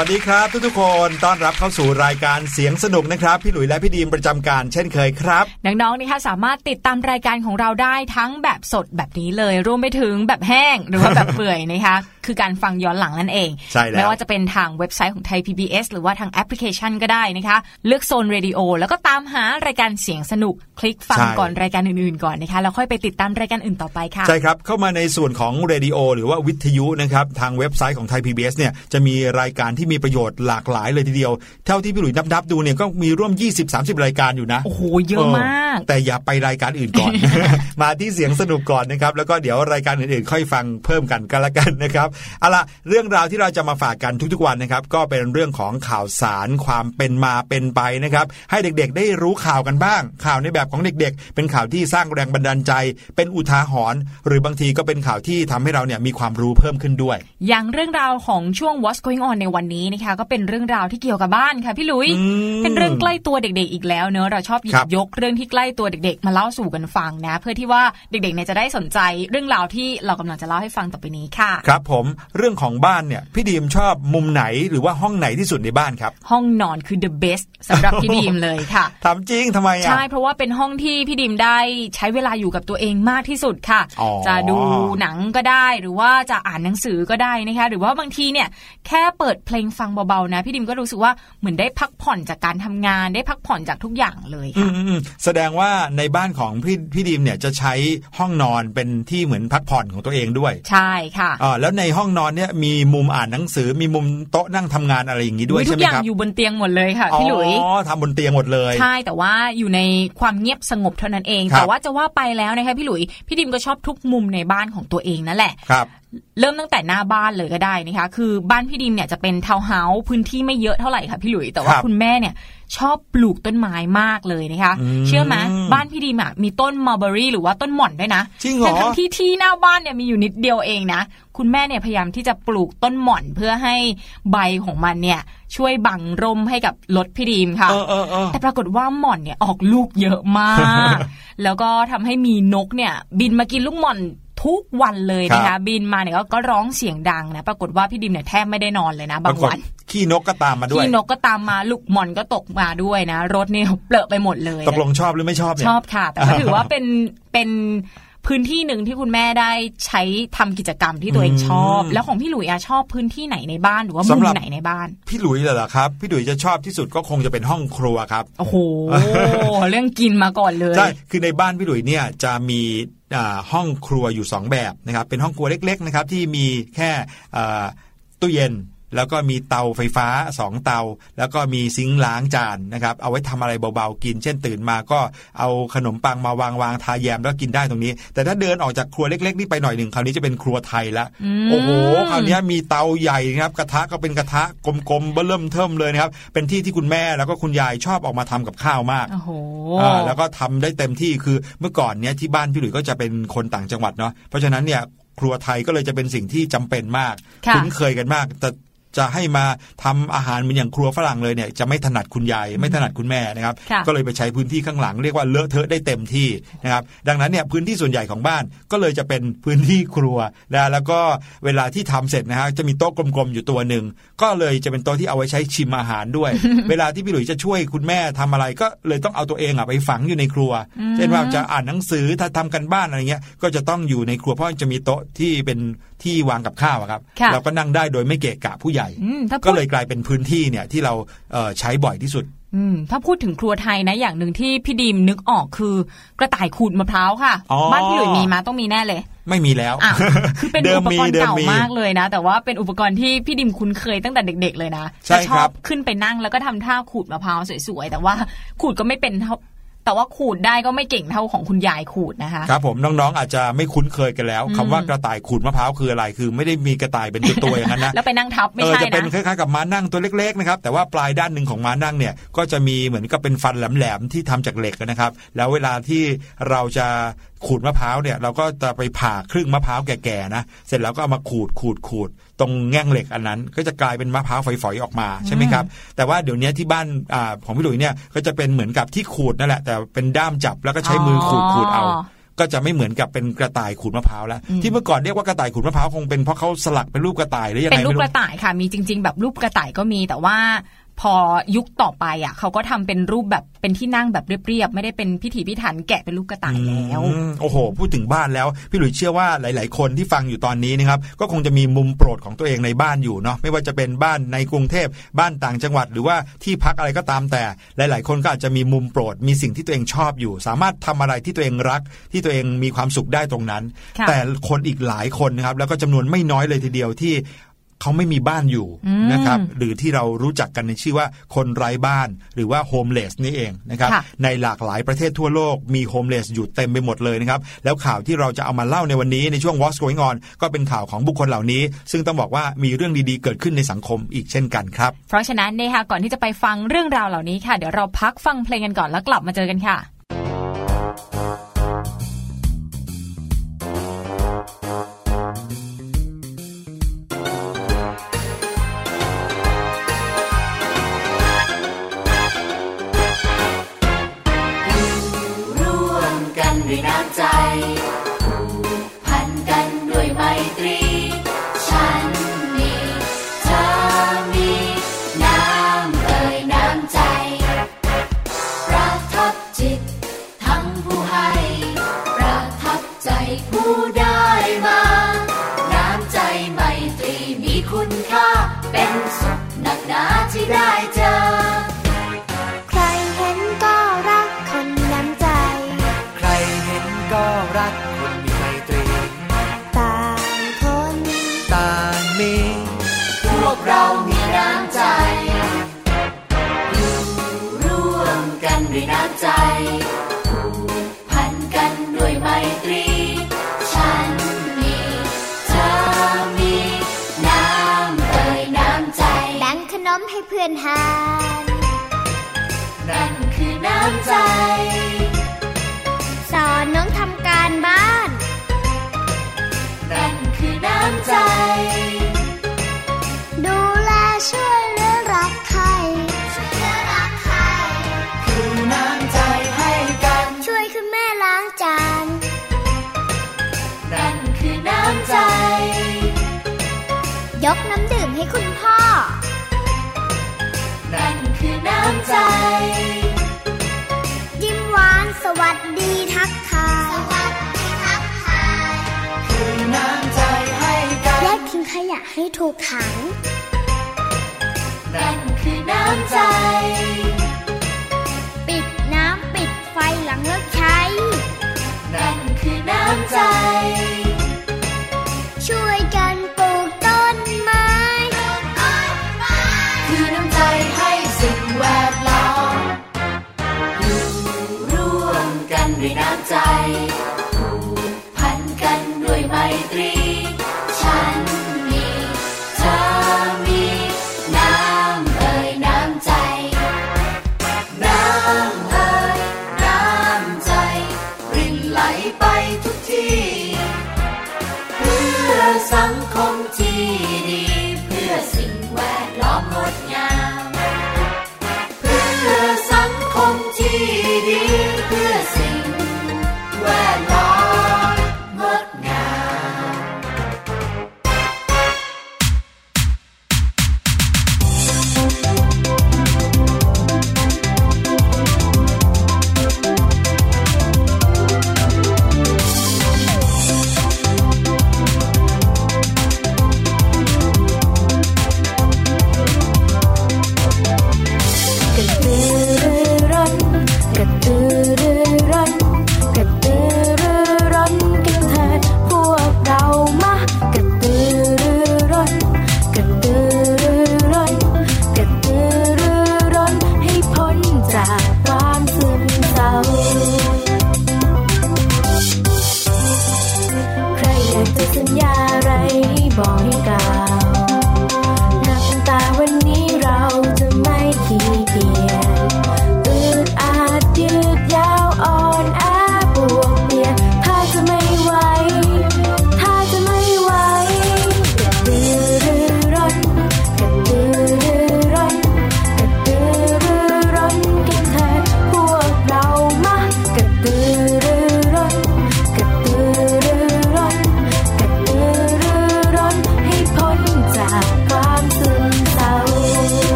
สวัสดีครับทุกๆคนต้อนรับเข้าสู่รายการเสียงสนุกนะครับ พี่หลุยและพี่ดีมประจำการเช่นเคยครับ น้องๆนี่ค่ะสามารถติดตามรายการของเราได้ทั้งแบบสดแบบนี้เลย รวมไปถึงแบบแห้งหรือว่าแบบเปื่อยนะคะ คือการฟังย้อนหลังนั่นเองใช่แล้วไม่ว่าจะเป็นทางเว็บไซต์ของไทย PBS หรือว่าทางแอปพลิเคชันก็ได้นะคะ เลือกโซนเรดิโอแล้วก็ตามหารายการเสียงสนุก คลิกฟังก่อนรายการอื่นๆก่อนนะคะแล้วค่อยไปติดตามรายการอื่นต่อไปค่ะใช่ครับ เข้ามาในส่วนของเรดิโอหรือว่าวิทยุนะครับทางเว็บไซต์ของไทย PBS เนี่ยจะมีรายการที่มีประโยชน์หลากหลายเลยทีเดียว เท่าที่พี่หลุยนับๆดูเนี่ยก็มีร่วม 20-30 รายการอยู่นะโอ้โหเยอะมาก แต่อย่าไปรายการอื่นก่อน มาที่เสียงสนุกก่อนนะครับแล้วก็เดี๋ยวรายการอื่นๆ ค่อยฟังเพิ่มกันกันละกันนะครับเอาล่ะเรื่องราวที่เราจะมาฝากกันทุกๆวันนะครับ ก็เป็นเรื่องของข่าวสารความเป็นมาเป็นไปนะครับ ให้เด็กๆ ได้รู้ข่าวกันบ้าง ข่าวในแบบของเด็กๆ เป็นข่าวที่สร้างแรงบันดาลใจ เป็นอุทาหรณ์หรือบางทีก็เป็นข่าวที่ทำให้เราเนี่ยมีความรู้เพิ่มขึ้นด้วย อย่างเรื่องราวของช่วง What's Going On ในวันนี้นะคะก็เป็นเรื่องราวที่เกี่ยวกับบ้านค่ะพี่หลุยอืมเป็นเรื่องใกล้ตัวเด็กๆ อีกแล้วเนอะเราชอบหยิครับบยกเรื่องที่ใกล้ตัวเด็กๆ มาเล่าสู่กันฟังนะ เพื่อที่ว่าเด็กๆเนี่ยจะได้สนใจเรื่องราวที่เรากำลังจะเล่าให้ฟังต่อไปนี้ค่ะ ครับผมเรื่องของบ้านเนี่ยพี่ดีมชอบมุมไหนหรือว่าห้องไหนที่สุดในบ้านครับ ห้องนอนคือ the best สำหรับพี่ดีมเลยค่ะถามจริงทำไมอะใช่เพราะว่าเป็นห้องที่พี่ดิมได้ใช้เวลาอยู่กับตัวเองมากที่สุดค่ะอ๋อจะดูหนังก็ได้หรือว่าจะอ่านหนังสือก็ได้นะคะ หรือว่าบางทีเนี่ยแค่เปิดเพลงฟังเบาๆนะพี่ดิมก็รู้สึกว่าเหมือนได้พักผ่อนจากการทำงานได้พักผ่อนจากทุกอย่างเลยอืค่ะมอืมอืมแสดงว่าในบ้านของพี่พี่ดีมเนี่ยจะใช้ห้องนอนเป็นที่เหมือนพักผ่อนของตัวเองด้วย ใช่ค่ะอ่าแล้วในห้องนอนเนี่ยมีมุมอ่านหนังสือมีมุมโต๊ะนั่งทำงานอะไรอย่างนี้ด้วยทุใช่กไหมอย่างครับอยู่บนเตียงหมดเลยค่ะพี่หลุยอ๋อทำบนเตียงหมดเลย ใช่แต่ว่าอยู่ในความเงียบสงบเท่านั้นเองครับแต่ว่าจะว่าไปแล้วนะคะพี่หลุยพี่ดิมก็ชอบทุกมุมในบ้านของตัวเองนั่นแหละครับเริ่มตั้งแต่หน้าบ้านเลยก็ได้นะคะ คือบ้านพี่ดิมเนี่ยจะเป็นทาวน์เฮาส์พื้นที่ไม่เยอะเท่าไหร่ค่ะพี่หลุยแต่ว่าครับคุณแม่เนี่ย ชอบปลูกต้นไม้มากเลยนะคะอืมเชื่อไหมบ้านพี่ดิมอะมีต้นมัลเบอรี่หรือว่าต้นหม่อนด้วยนะจริงเหรอทั้งๆที่ที่หน้าบ้านเนี่ยมีอยู่นิดเดียวเองนะคุณแม่เนี่ยพยายามที่จะปลูกต้นหม่อนเพื่อให้ใบของมันเนี่ยช่วยบังร่มให้กับรถพี่ดิมค่ะเออเออเออแต่ปรากฏว่าหม่อนเนี่ยออกลูกเยอะมาก แล้วก็ทำให้มีนกเนี่ย บินมากินลูกหม่อน ทุกวันเลยนะครัคะบบินมาเนี่ยก็ก็ร้องเสียงดังนะปรากฏว่าพี่ดิมเนี่ยแทบไม่ได้นอนเลยนะปบารางกฏวันขี้นกก็ตามมาด้วยที่นกก็ตามมาลูกหม่อนก็ตกมาด้วยนะ รถเนี่ยเปลอะไปหมดเลย ตกลงชอบหรือไม่ชอบเนี่ยชอบค่ะ แต่ก็ถือว่าเป็นเป็น พื้นที่หนึ่งที่คุณแม่ได้ใช้ทำกิจกรรมที่ตัวเองชอบอืมแล้วของพี่หลุยอะชอบพื้นที่ไหนในบ้านหรือว่ามุสำมหรับไหนในบ้าน พี่หลุยเหรอครับพี่หลุยจะชอบที่สุดก็คงจะเป็นห้องครัวครับโอ้โหเรื่องกินมาก่อนเลยใช่คือในบ้านพี่หลุยเนี่ยจะมีอ่าห้องครัวอยู่ 2 แบบนะครับเป็นห้องครัวเล็กๆนะครับที่มีแค่อ่าตู้เย็น แล้วก็มีเตาไฟฟ้า 2 เตา แล้วก็มีซิงค์ล้างจานนะครับ เอาไว้ทำอะไรเบาๆกิน เช่นตื่นมาก็เอาขนมปังมาวางวางๆทาแยมแล้วกินได้ตรงนี้ แต่ถ้าเดินออกจากครัวเล็กๆนี่ไปหน่อยหนึ่งคราวนี้จะเป็นครัวไทยละอืมโอ้โหคราวนี้มีเตาใหญ่นะครับ กระทะก็เป็นกระทะกลมๆเบิ่มเทิมเลยนะครับ เป็นที่ที่คุณแม่แล้วก็คุณยายชอบออกมาทำกับข้าวมากโอ้โหอ่าแล้วก็ทำได้เต็มที่คือเมื่อก่อนเนี้ยที่บ้านพี่หลุยส์ก็จะเป็นคนต่างจังหวัดเนาะเพราะฉะนั้นเนี่ยครัวไทยก็เลยจะเป็นสิ่งที่จำเป็นมากค่ะคุ้นเคยกันมาก แต่ จะให้มาทำอาหารเหมือนอย่างครัวฝรั่งเลยเนี่ยจะไม่ถนัดคุณยายไม่ถนัดคุณแม่นะครับค่ะก็เลยไปใช้พื้นที่ข้างหลังเรียกว่าเลอะเทอะได้เต็มที่นะครับ ดังนั้นเนี่ยพื้นที่ส่วนใหญ่ของบ้านก็เลยจะเป็นพื้นที่ครัวนะแล้วก็เวลาที่ทำเสร็จนะฮะจะมีโต๊ะกลมๆอยู่ตัวหนึ่งก็เลยจะเป็นโต๊ะที่เอาไว้ใช้ชิมอาหารด้วย เวลาที่พี่หลุยส์จะช่วยคุณแม่ทำอะไรก็เลยต้องเอาตัวเองอะไปฝังอยู่ในครัว เช่นว่าจะอ่านหนังสือถ้าทำกันบ้านอะไรเงี้ยก็จะต้องอยู่ในครัวเพราะจะมีโต๊ะที่เป็น ที่วางกับข้าวอะครับค่ะเราก็นั่งได้โดยไม่เกะกะผู้ใหญ่อืมถ้าก็พูดเลยกลายเป็นพื้นที่เนี่ยที่เราเอ่อใช้บ่อยที่สุดอืมถ้าพูดถึงครัวไทยนะอย่างหนึ่งที่พี่ดีมนึกออกคือกระต่ายขูดมะพร้าวค่ะอ๋อบ้านพี่หลุยมีมาต้องมีแน่เลย ไม่มีแล้วอะคือเป็นดิอุปกรณ์ดิเก่ามากเลยนะ แต่ว่าเป็นอุปกรณ์ที่พี่ดิมคุ้นเคยตั้งแต่เด็ก ๆ เลยนะใช่จะชครัอบบขึ้นไปนั่งแล้วก็ทำท่าขูดมะพร้าวสวยๆแต่ว่าขูดก็ไม่เป็นเท่า แต่ว่าขูดได้ก็ไม่เก่งเท่าของคุณยายขูดนะคะครับผมน้องๆอาจจะไม่คุ้นเคยกันแล้วอืมคำว่ากระต่ายขูดมะพร้าวคืออะไรคือไม่ได้มีกระต่ายเป็นตัวๆอย่างนั้นนะแล้วไปนั่งทับไม่เออใช่จะเป็นนะคล้ายๆกับม้านั่งตัวเล็กๆนะครับแต่ว่าปลายด้านหนึ่งของม้านั่งเนี่ยก็จะมีเหมือนกับเป็นฟันแหลมๆที่ทำจากเหล็กนะครับ แล้วเวลาที่เราจะขูดมะพร้าวเนี่ยเราก็จะไปผ่าครึ่งมะพร้าวแก่ๆนะเสร็จแล้วก็เอามาขูดขูดขูดตรงแง่งเหล็กอันนั้น ก็จะกลายเป็นมะพร้าวฝอยๆออกมาใช่ไหมครับแต่ว่าเดี๋ยวนี้ที่บ้านอาของพี่หลุยเนี่ยก็จะเป็นเหมือนกับที่ขูดนั่นแหละ แต่เป็นด้ามจับแล้วก็ใช้มือขูดขูดเอาก็จะไม่เหมือนกับเป็นกระต่ายขูดมะพร้าวแล้ว ที่เมื่อก่อนเรียกว่ากระต่ายขูดมะพร้าวคงเป็นเพราะเขาสลักเป็นรูปกระต่ายหรือยังไงเป็นรูปไม่กระต่ายค่ะมีจริง ๆ แบบรูปกระต่ายก็มีแต่ว่า พอยุคต่อไปอะเขาก็ทำเป็นรูปแบบเป็นที่นั่งแบบเรียบๆ ไม่ได้เป็นพิถีพิถันแกะเป็นรูปกระต่ายแล้วอืมโอ้โห พูดถึงบ้านแล้ว พี่หลุยเชื่อว่าหลาย ๆ คนที่ฟังอยู่ตอนนี้นะครับ ก็คงจะมีมุมโปรดของตัวเองในบ้านอยู่เนาะไม่ว่าจะเป็นบ้านในกรุงเทพบ้านต่างจังหวัด หรือว่าที่พักอะไรก็ตามแต่ หลาย ๆ คนก็อาจจะมีมุมโปรดมีสิ่งที่ตัวเองชอบอยู่ สามารถทำอะไรที่ตัวเองรัก ที่ตัวเองมีความสุขได้ตรงนั้นค่ะแต่คนอีกหลายคนนะครับแล้วก็จำนวนไม่น้อยเลยทีเดียวที่ เขาไม่มีบ้านอยู่อืมนะครับ หรือที่เรารู้จักกันในชื่อว่าคนไร้บ้าน หรือว่า homeless นี่เองนะครับค่ะในหลากหลายประเทศทั่วโลกมี homeless อยู่เต็มไปหมดเลยนะครับ แล้วข่าวที่เราจะเอามาเล่าในวันนี้ในช่วง What's Going On ก็เป็นข่าวของบุคคลเหล่านี้ ซึ่งต้องบอกว่ามีเรื่องดีๆเกิดขึ้นในสังคมอีกเช่นกันครับ เพราะฉะนั้นนะคะก่อนที่จะไปฟังเรื่องราวเหล่านี้ค่ะ เดี๋ยวเราพักฟังเพลงกันก่อนแล้วกลับมาเจอกันค่ะ ห้เพื่อนหานนั่นคือน้ำใจ สอนน้องทำการบ้าน นั่นคือน้ำใจ ดูแลช่วยเหลือรักใครช่วยเหลือรักใคร คือน้ำใจให้กัน ช่วยคุณแม่ล้างจาน นั่นคือน้ำใจ ยกน้ำดื่มให้คุณพ่อนั่นคือ น้ำใจ ยิ้มหวานสวัสดีทักทายสวัสดีทักทายคือน้ำใจให้กันแยกทิ้งขยะให้ถูกถังนั่นคือน้ำใจ ปิดน้ำปิดไฟหลังเลิกใช้ นั่นคือน้ำใจ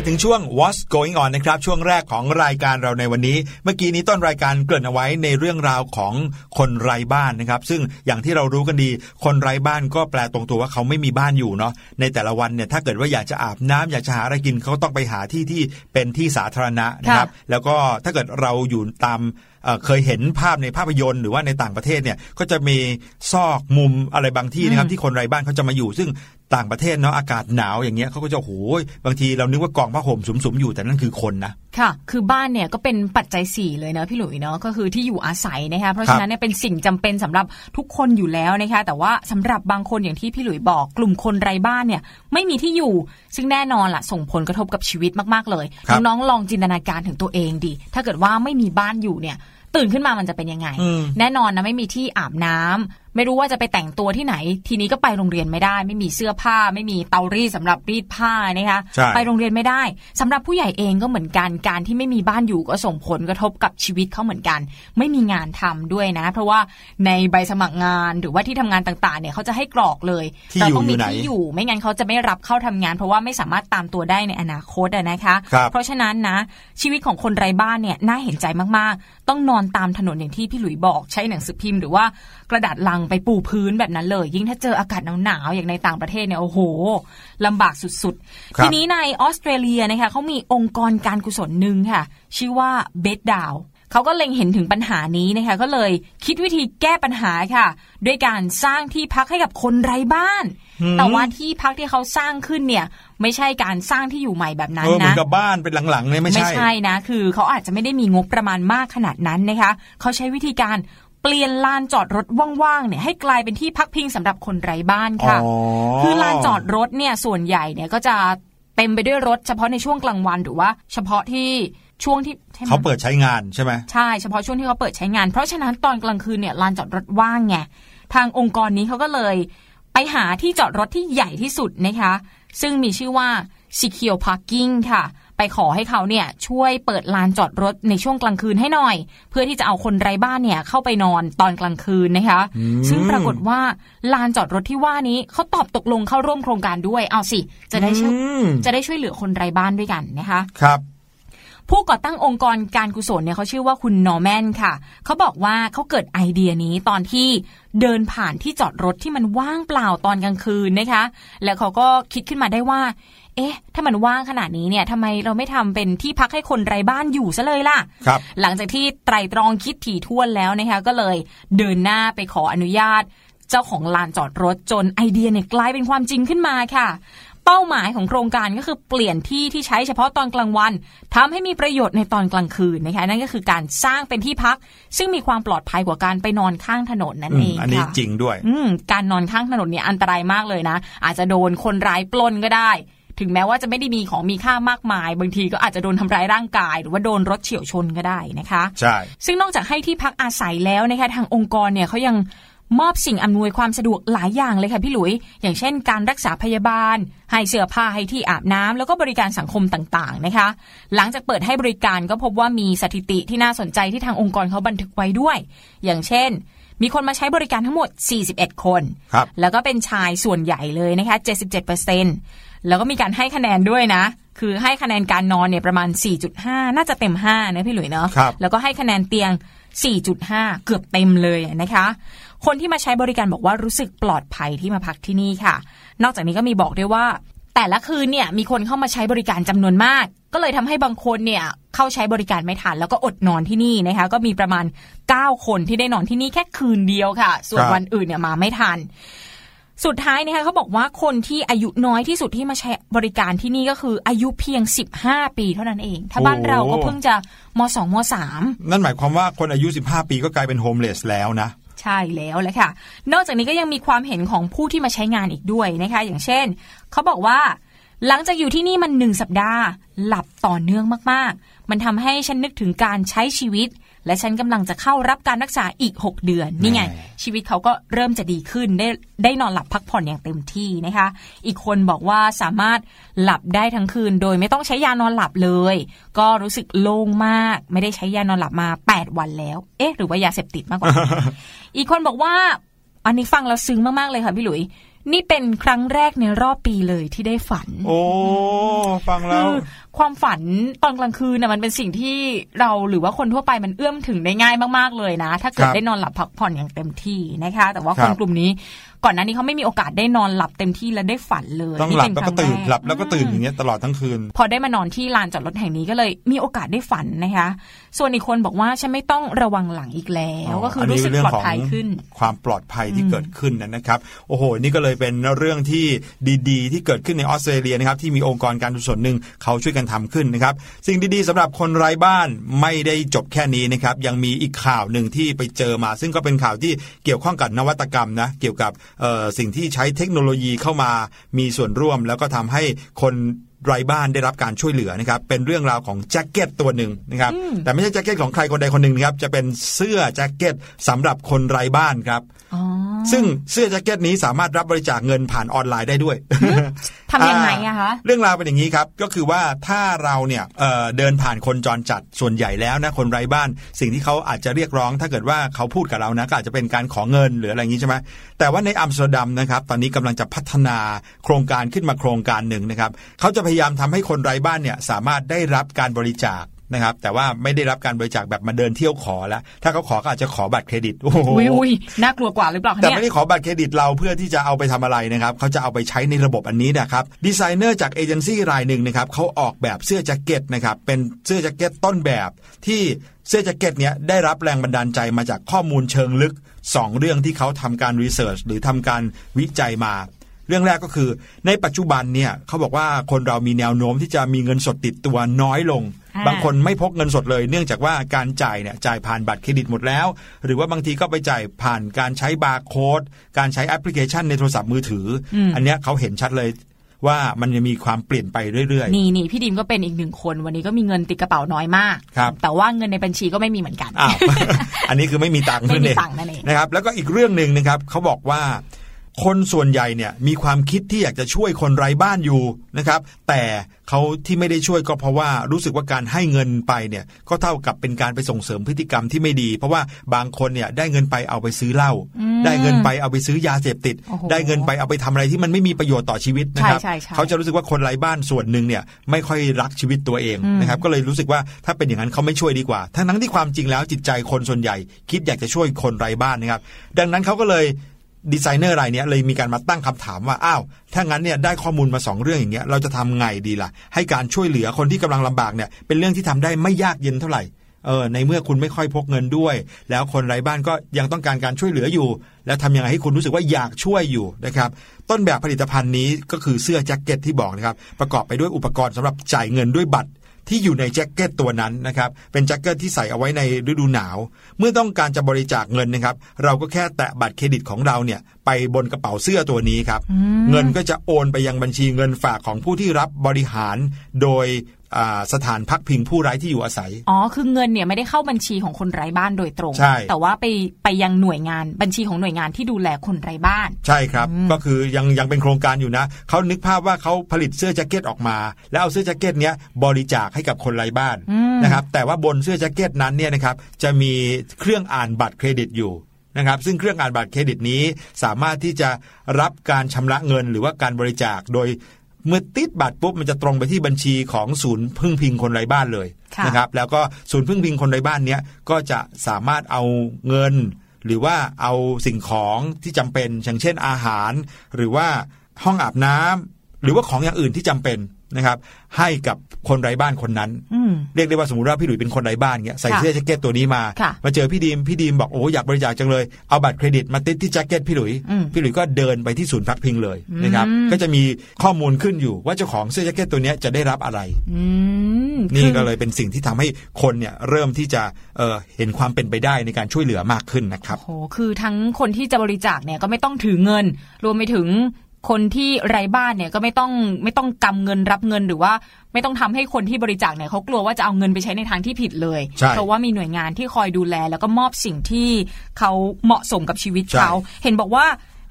มาถึงช่วง What's Going On นะครับ ช่วงแรกของรายการเราในวันนี้ เมื่อกี้นี้ต้นรายการเกริ่นเอาไว้ในเรื่องราวของคนไร้บ้านนะครับ ซึ่งอย่างที่เรารู้กันดี คนไร้บ้านก็แปลตรงตัวว่าเขาไม่มีบ้านอยู่เนาะในแต่ละวันเนี่ยถ้าเกิดว่าอยากจะอาบน้ำอยากจะหาอะไรกินเขาต้องไปหาที่ที่เป็นที่สาธารณะนะครับ แล้วก็ถ้าเกิดเราอยู่ตามเอ่อเคยเห็นภาพในภาพยนตร์หรือว่าในต่างประเทศเนี่ยก็จะมีซอกมุมอะไรบางที่นะครับที่คนไร้บ้านเขาจะมาอยู่ ซึ่ง ต่างประเทศเนาะอากาศหนาวอย่างเงี้ยเขาก็จะโอ้โหบางทีเรานึกว่ากองผ้าห่มสุมๆอยู่แต่นั่นคือคนนะค่ะ คือบ้านเนี่ยก็เป็นปัจจัยสี่เลยเนอะพี่หลุยเนาะก็คือที่อยู่อาศัยนะคะเพราะฉะนั้นเนี่ยเป็นสิ่งจำเป็นสำหรับทุกคนอยู่แล้วนะคะแต่ว่าสำหรับบางคนอย่างที่พี่หลุยบอกกลุ่มคนไร้บ้านเนี่ยไม่มีที่อยู่ ซึ่งแน่นอนล่ะส่งผลกระทบกับชีวิตมากๆเลยครับน้องๆลองจินตนาการถึงตัวเองดิถ้าเกิดว่าไม่มีบ้านอยู่เนี่ยตื่นขึ้นมามันจะเป็นยังไงอืมแน่นอนนะไม่มีที่อาบน้ำ ไม่รู้ว่าจะไปแต่งตัวที่ไหน ทีนี้ก็ไปโรงเรียนไม่ได้ ไม่มีเสื้อผ้า ไม่มีเตารีดสำหรับรีดผ้านะคะใช่ไปโรงเรียนไม่ได้สำหรับผู้ใหญ่เองก็เหมือนกันการที่ไม่มีบ้านอยู่ก็ส่งผลกระทบกับชีวิตเขาเหมือนกัน ไม่มีงานทำด้วยนะ เพราะว่าในใบสมัครงานหรือว่าที่ทำงานต่างๆเนี่ยเขาจะให้กรอกเลยที่เราอยู่ต้องมีอยู่ไหนที่อยู่ ไม่งั้นเขาจะไม่รับเข้าทำงาน เพราะว่าไม่สามารถตามตัวได้ในอนาคตอะนะคะครับเพราะฉะนั้นนะ ชีวิตของคนไร้บ้านเนี่ยน่าเห็นใจมากๆ ต้องนอนตามถนนอย่างที่พี่หลุยบอกใช้หนังสือพิมพ์หรือว่ากระดาษลังไปปูพื้นแบบนั้นเลย ยิ่งถ้าเจออากาศหนาวๆอย่างในต่างประเทศเนี่ยโอ้โหลำบากสุดครับๆทีนี้ในออสเตรเลียนะคะเขามีองค์กรการกุศลหนึ่งค่ะ ชื่อว่าเบดดาวเขาก็เล็งเห็นถึงปัญหานี้นะคะก็เลยคิดวิธีแก้ปัญหาค่ะ ด้วยการสร้างที่พักให้กับคนไร้บ้าน แต่ว่าที่พักที่เขาสร้างขึ้นเนี่ย ไม่ใช่การสร้างที่อยู่ใหม่แบบนั้นเออเหมือนะนกับบ้านเป็นหลังๆเนี่ยไม่ใช่นะ คือเขาอาจจะไม่ได้มีงบประมาณมากขนาดนั้นนะคะเขาใช้วิธีการ เปลี่ยนลานจอดรถว่างๆเนี่ยให้กลายเป็นที่พักพิงสำหรับคนไร้บ้านค่ะอ๋อคือลานจอดรถเนี่ยส่วนใหญ่เนี่ยก็จะเต็มไปด้วยรถเฉพาะในช่วงกลางวันหรือว่า เฉพาะที่ช่วงที่ใช่ไหมเขาเปิดใช้งานใช่ไหมใช่เฉพาะช่วงที่เขาเปิดใช้งาน เพราะฉะนั้นตอนกลางคืนเนี่ยลานจอดรถว่างไงทางองค์กรนี้เขาก็เลย ไปหาที่จอดรถที่ใหญ่ที่สุดนะคะ ซึ่งมีชื่อว่า Secure Parking ค่ะ ไปขอให้เขาเนี่ยช่วยเปิดลานจอดรถในช่วงกลางคืนให้หน่อย เพื่อที่จะเอาคนไร้บ้านเนี่ยเข้าไปนอนตอนกลางคืนนะคะ ซึ่งปรากฏว่าลานจอดรถที่ว่านี้เขาตอบตกลงเข้าร่วมโครงการด้วยเอาสิ จะได้ช่วยอืมจะได้ช่วยเหลือคนไร้บ้านด้วยกันนะคะครับผู้ก่อตั้งองค์กรการกุศลเนี่ยเขาชื่อว่าคุณนอร์แมนค่ะ เขาบอกว่าเขาเกิดไอเดียนี้ตอนที่เดินผ่านที่จอดรถที่มันว่างเปล่าตอนกลางคืนนะคะ แล้วเขาก็คิดขึ้นมาได้ว่า เอ๊ะ ถ้ามันว่างขนาดนี้เนี่ยทำไมเราไม่ทำเป็นที่พักให้คนไร้บ้านอยู่ซะเลยล่ะครับหลังจากที่ไตรตรองคิดถี่ถ้วนแล้วนะคะก็เลยเดินหน้าไปขออนุญาต เจ้าของลานจอดรถจนไอเดียเนี่ยกลายเป็นความจริงขึ้นมาค่ะ เป้าหมายของโครงการก็คือเปลี่ยนที่ที่ใช้เฉพาะตอนกลางวันทำให้มีประโยชน์ในตอนกลางคืนนะคะนั่นก็คือการสร้างเป็นที่พัก ซึ่งมีความปลอดภัยกว่าการไปนอนข้างถนนนั่นอืเอมงอันนี้ค่ะจริงด้วย อืมการนอนข้างถนนเนี่ยอันตรายมากเลยนะ อาจจะโดนคนร้ายปล้นก็ได้ ถึงแม้ว่าจะไม่ได้มีของมีค่ามากมาย บางทีก็อาจจะโดนทำร้ายร่างกาย หรือว่าโดนรถเฉี่ยวชนก็ได้นะคะใช่ซึ่งนอกจากให้ที่พักอาศัยแล้วนะคะทางองค์กรเนี่ยเขายังมอบสิ่งอำนวยความสะดวกหลายอย่างเลยค่ะพี่หลุย อย่างเช่น การรักษาพยาบาล ให้เสื้อผ้าให้ที่อาบน้ำแล้วก็บริการสังคมต่างๆนะคะ หลังจากเปิดให้บริการก็พบว่ามีสถิติที่น่าสนใจที่ทางองค์กรเขาบันทึกไว้ด้วย อย่างเช่น มีคนมาใช้บริการทั้งหมด 41 คนครับแล้วก็เป็นชายส่วนใหญ่เลยนะคะ 77% แล้วก็มีการให้คะแนนด้วยนะ คือให้คะแนนการนอนเนี่ยประมาณ 4.5 น่าจะเต็ม 5 นะพี่หลุยเนาะครับแล้วก็ให้คะแนนเตียง 4.5 เกือบเต็มเลยนะคะ คนที่มาใช้บริการบอกว่ารู้สึกปลอดภัยที่มาพักที่นี่ค่ะ นอกจากนี้ก็มีบอกด้วยว่า แต่ละคืนเนี่ยมีคนเข้ามาใช้บริการจำนวนมาก ก็เลยทำให้บางคนเนี่ยเข้าใช้บริการไม่ทันแล้วก็อดนอนที่นี่นะคะ ก็มีประมาณ 9 คนที่ได้นอนที่นี่แค่คืนเดียวค่ะ ส่วนครับวันอื่นเนี่ยมาไม่ทัน สุดท้ายนะคะเขาบอกว่าคนที่อายุน้อยที่สุดที่มาใช้บริการที่นี่ก็คืออายุเพียง 15 ปีเท่านั้นเอง ถ้าบ้านเราก็เพิ่งจะม2ม3นั่นหมายความว่าคนอายุ 15 ปีก็กลายเป็นโฮมเลสแล้วนะใช่แล้วแหละค่ะ นอกจากนี้ก็ยังมีความเห็นของผู้ที่มาใช้งานอีกด้วยนะคะ อย่างเช่น เขาบอกว่า หลังจากอยู่ที่นี่มันหนึ่งสัปดาห์ หลับต่อเนื่องมากๆ มันทำให้ฉันนึกถึงการใช้ชีวิต และฉันกำลังจะเข้ารับการรักษาอีก 6 เดือน นี่ไงแหมชีวิตเขาก็เริ่มจะดีขึ้นได้ได้นอนหลับพักผ่อนอย่างเต็มที่นะคะ อีกคนบอกว่าสามารถหลับได้ทั้งคืน โดยไม่ต้องใช้ยานอนหลับเลย ก็รู้สึกโล่งมาก ไม่ได้ใช้ยานอนหลับมา 8 วันแล้ว เอ๊ะ หรือว่ายาเสพติดมากกว่า อีกคนบอกว่า อันนี้ฟังแล้วซึ้งมากๆเลยค่ะพี่หลุยนี่เป็นครั้งแรกในรอบปีเลยที่ได้ฝัน โอ้ ฟังแล้ว คือความฝันตอนกลางคืนน่ะมันเป็นสิ่งที่เราหรือว่าคนทั่วไปมันเอื้อมถึงได้ง่ายมากๆเลยนะ ถ้าเกิดครับได้นอนหลับพักผ่อนอย่างเต็มที่นะคะ แต่ว่าคครับนกลุ่มนี้ก่อนหน้านี้เขาไม่มีโอกาสได้นอนหลับเต็มที่และได้ฝันเลยต้องหลับนี่แล้วเป็ก็นครั้ตื่นงแรกหลับแล้วก็ตื่นอย่างเงี้ยตลอดทั้งคืน พอได้มานอนที่ลานจอดรถแห่งนี้ก็เลยมีโอกาสได้ฝันนะคะ ส่วนอีกคนบอกว่าฉันไม่ต้องระวังหลังอีกแล้ว ก็คือรู้สึกปลอดภัยขึ้น ความปลอดภัยที่เกิดขึ้นนะครับโอ้โหนี่ก็เลยเป็นเรื่องที่ดี ๆ ที่เกิดขึ้นในออสเตรเลียนะครับที่มีองค์กรการกุศลหนึ่งเขาช่วยกันทำขึ้นนะครับ สิ่งดีๆสำหรับคนไร้บ้านไม่ได้จบแค่นี้นะครับ ยังมีอีกข่าวหนึ่งที่ไปเจอมา ซึ่งก็เป็นข่าวที่เกี่ยวข้องกับนวัตกรรมนะเกี่ยวกับสิ่งที่ใช้เทคโนโลยีเข้ามามีส่วนร่วม แล้วก็ทำให้คน ไร้บ้านได้รับการช่วยเหลือนะครับเป็นเรื่องราวของแจ็คเก็ตตัวหนึ่งนะครับแต่ไม่ใช่แจ็คเก็ตของใครคนใดคนหนึ่งนะครับจะเป็นเสื้อแจ็คเก็ตสำหรับคนไร้บ้านครับอ๋อซึ่งเสื้อแจ็คเก็ตนี้สามารถรับบริจาคเงินผ่านออนไลน์ได้ด้วยทำยังไงอะคะเรื่องราวเป็นอย่างนี้ครับก็คือว่าถ้าเราเนี่ยเอ่อเดินผ่านคนจรจัดส่วนใหญ่แล้วนะคนไร้บ้าน สิ่งที่เขาอาจจะเรียกร้อง ถ้าเกิดว่าเขาพูดกับเรานะก็อาจจะเป็นการขอเงินหรืออะไรอย่างนี้ใช่ไหมแต่ว่าในอัมสเตอร์ดัมนะครับตอนนี้กำลังจะพัฒนาโครงการขึ้นมาโครงการหนึ่งนะครับเขาจะพยายามทำให้คนไร้บ้านเนี่ยสามารถได้รับการบริจาคนะครับแต่ว่าไม่ได้รับการบริจาคแบบมาเดินเที่ยวขอแล้ว ถ้าเขาขอก็อาจจะขอบัตรเครดิตโอ้โหอุ้ยอุ้ยน่ากลัวกว่าหรือเปล่าคะแต่เนี่ยไม่ได้ขอบัตรเครดิตเราเพื่อที่จะเอาไปทำอะไรนะครับเขาจะเอาไปใช้ในระบบอันนี้นะครับดีไซเนอร์จากเอเจนซี่รายหนึ่งนะครับเขาออกแบบเสื้อแจ็คเก็ตนะครับเป็นเสื้อแจ็คเก็ตต้นแบบที่เสื้อแจ็คเก็ตเนี้ยได้รับแรงบันดาลใจมาจากข้อมูลเชิงลึก 2 เรื่องที่เขาทำการ research หรือทำการวิจัยมา เรื่องแรกก็คือ ในปัจจุบันเนี่ยเขาบอกว่าคนเรามีแนวโน้มที่จะมีเงินสดติดตัวน้อยลงอ่าบางคนไม่พกเงินสดเลย เนื่องจากว่าการจ่ายเนี่ยจ่ายผ่านบัตรเครดิตหมดแล้ว หรือว่าบางทีก็ไปจ่ายผ่านการใช้บาร์โค้ดการใช้แอปพลิเคชันในโทรศัพท์มือถืออมอันเนี้ยเขาเห็นชัดเลยว่ามันจะมีความเปลี่ยนไปเรื่อยนี่นี่พี่ดิมก็เป็นอีกหนึ่งคน วันนี้ก็มีเงินติดกระเป๋าน้อยมากครับแต่ว่าเงินในบัญชีก็ไม่มีเหมือนกันๆอ้าวอันนี้คือไม่มีตังค์ไม่นั่นมีเองตังค์นั่นเองนะครับ แล้วก็อีกเรื่องหนึ่งนะครับเขาบอกว่า คนส่วนใหญ่เนี่ยมีความคิดที่อยากจะช่วยคนไร้บ้านอยู่นะครับ แต่เขาที่ไม่ได้ช่วยก็เพราะว่ารู้สึกว่าการให้เงินไปเนี่ยก็เท่ากับเป็นการไปส่งเสริมพฤติกรรมที่ไม่ดี เพราะว่าบางคนเนี่ยได้เงินไปเอาไปซื้อเหล้าได้เงินไปเอาไปซื้อยาเสพติดโอ้โหได้เงินไปเอาไปทำอะไรที่มันไม่มีประโยชน์ต่อชีวิตนะครับใช่ใช่ใช่เขาจะรู้สึกว่าคนไร้บ้านส่วนหนึ่งเนี่ยไม่ค่อยรักชีวิตตัวเองนะครับก็เลยรู้สึกว่าถ้าเป็นอย่างนั้นเขาไม่ช่วยดีกว่า ทั้งนั้นที่ความจริงแล้วจิตใจคนส่วนใหญ่ คิดอยากจะช่วยคนไร้บ้านนะครับ ดังนั้นเขาก็เลย ดีไซเนอร์รายนี้เลยมีการมาตั้งคำถามว่าอ้าวถ้างั้นเนี่ยได้ข้อมูลมาสองเรื่องอย่างเงี้ยเราจะทำไงดีล่ะ ให้การช่วยเหลือคนที่กำลังลำบากเนี่ยเป็นเรื่องที่ทำได้ไม่ยากเย็นเท่าไหร่เออในเมื่อคุณไม่ค่อยพกเงินด้วย แล้วคนไร้บ้านก็ยังต้องการการช่วยเหลืออยู่ แล้วทำยังไงให้คุณรู้สึกว่าอยากช่วยอยู่นะครับต้นแบบผลิตภัณฑ์นี้ก็คือเสื้อแจ็คเก็ตที่บอกนะครับประกอบไปด้วยอุปกรณ์สำหรับจ่ายเงินด้วยบัตร ที่อยู่ในแจ็คเก็ตตัวนั้นนะครับเป็นแจ็คเก็ตที่ใส่เอาไว้ในฤดูหนาว เมื่อต้องการจะบริจาคเงินนะครับ เราก็แค่แตะบัตรเครดิตของเราเนี่ยไปบนกระเป๋าเสื้อตัวนี้ครับ เงินก็จะโอนไปยังบัญชีเงินฝากของผู้ที่รับบริหาร โดยอ่า สถานพักพิงผู้ไร้ที่อยู่อาศัย อ๋อ คือเงินเนี่ยไม่ได้เข้าบัญชีของคนไร้บ้านโดยตรง ใช่ แต่ว่าไปไปยังหน่วยงานบัญชีของหน่วยงานที่ดูแลคนไร้บ้าน ใช่ครับ ก็คือยังยังเป็นโครงการอยู่นะ เขานึกภาพว่าเขาผลิตเสื้อแจ็คเก็ตออกมา แล้วเอาเสื้อแจ็คเก็ตเนี้ยบริจาคให้กับคนไร้บ้านนะครับ แต่ว่าบนเสื้อแจ็คเก็ตนั้นเนี่ยนะครับจะมีเครื่องอ่านบัตรเครดิตอยู่นะครับซึ่งเครื่องอ่านบัตรเครดิตนี้สามารถที่จะรับการชำระเงินหรือว่าการบริจาคโดย เมื่อติ๊ดบัตรปุ๊บมันจะตรงไปที่บัญชีของศูนย์พึ่งพิงคนไร้บ้านเลยค่ะนะครับแล้วก็ศูนย์พึ่งพิงคนไร้บ้านเนี้ยก็จะสามารถเอาเงิน หรือว่าเอาสิ่งของที่จำเป็นอย่างเช่นอาหาร หรือว่าห้องอาบน้ำหรือว่าของอย่างอื่นที่จำเป็น นะครับ ให้กับคนไร้บ้านคนนั้นอืมเรียกได้ว่าสมมติว่าพี่หลุยเป็นคนไร้บ้านเงี้ยใส่ค่ะเสื้อแจ็คเก็ตตัวนี้มาค่ะมาเจอพี่ดิมพี่ดิมบอกโอ้อยากบริจาคจังเลยเอาบัตรเครดิตมาติ๊ดที่แจ็คเก็ตพี่หลุยอืมพี่หลุยก็เดินไปที่ศูนย์พักพิงเลยนะครับอืมก็จะมีข้อมูลขึ้นอยู่ว่าเจ้าของเสื้อแจ็คเก็ตตัวเนี้ยจะได้รับอะไรอืมนี่คือก็เลยเป็นสิ่งที่ทำให้คนเนี่ยเริ่มที่จะเอ่อเห็นความเป็นไปได้ในการช่วยเหลือมากขึ้นนะครับโหคือทั้งคนที่จะบริจาคเนี่ยก็ไม่ต้องถือเงิน รวมไปถึง คนที่ไร้บ้านเนี่ยก็ไม่ต้องไม่ต้องกำเงินรับเงินหรือว่า ไม่ต้องทำให้คนที่บริจาคเนี่ยเขากลัวว่าจะเอาเงินไปใช้ในทางที่ผิดเลยใช่เพราะว่ามีหน่วยงานที่คอยดูแล แล้วก็มอบสิ่งที่เขาเหมาะสมกับชีวิตเขา เห็นบอกว่า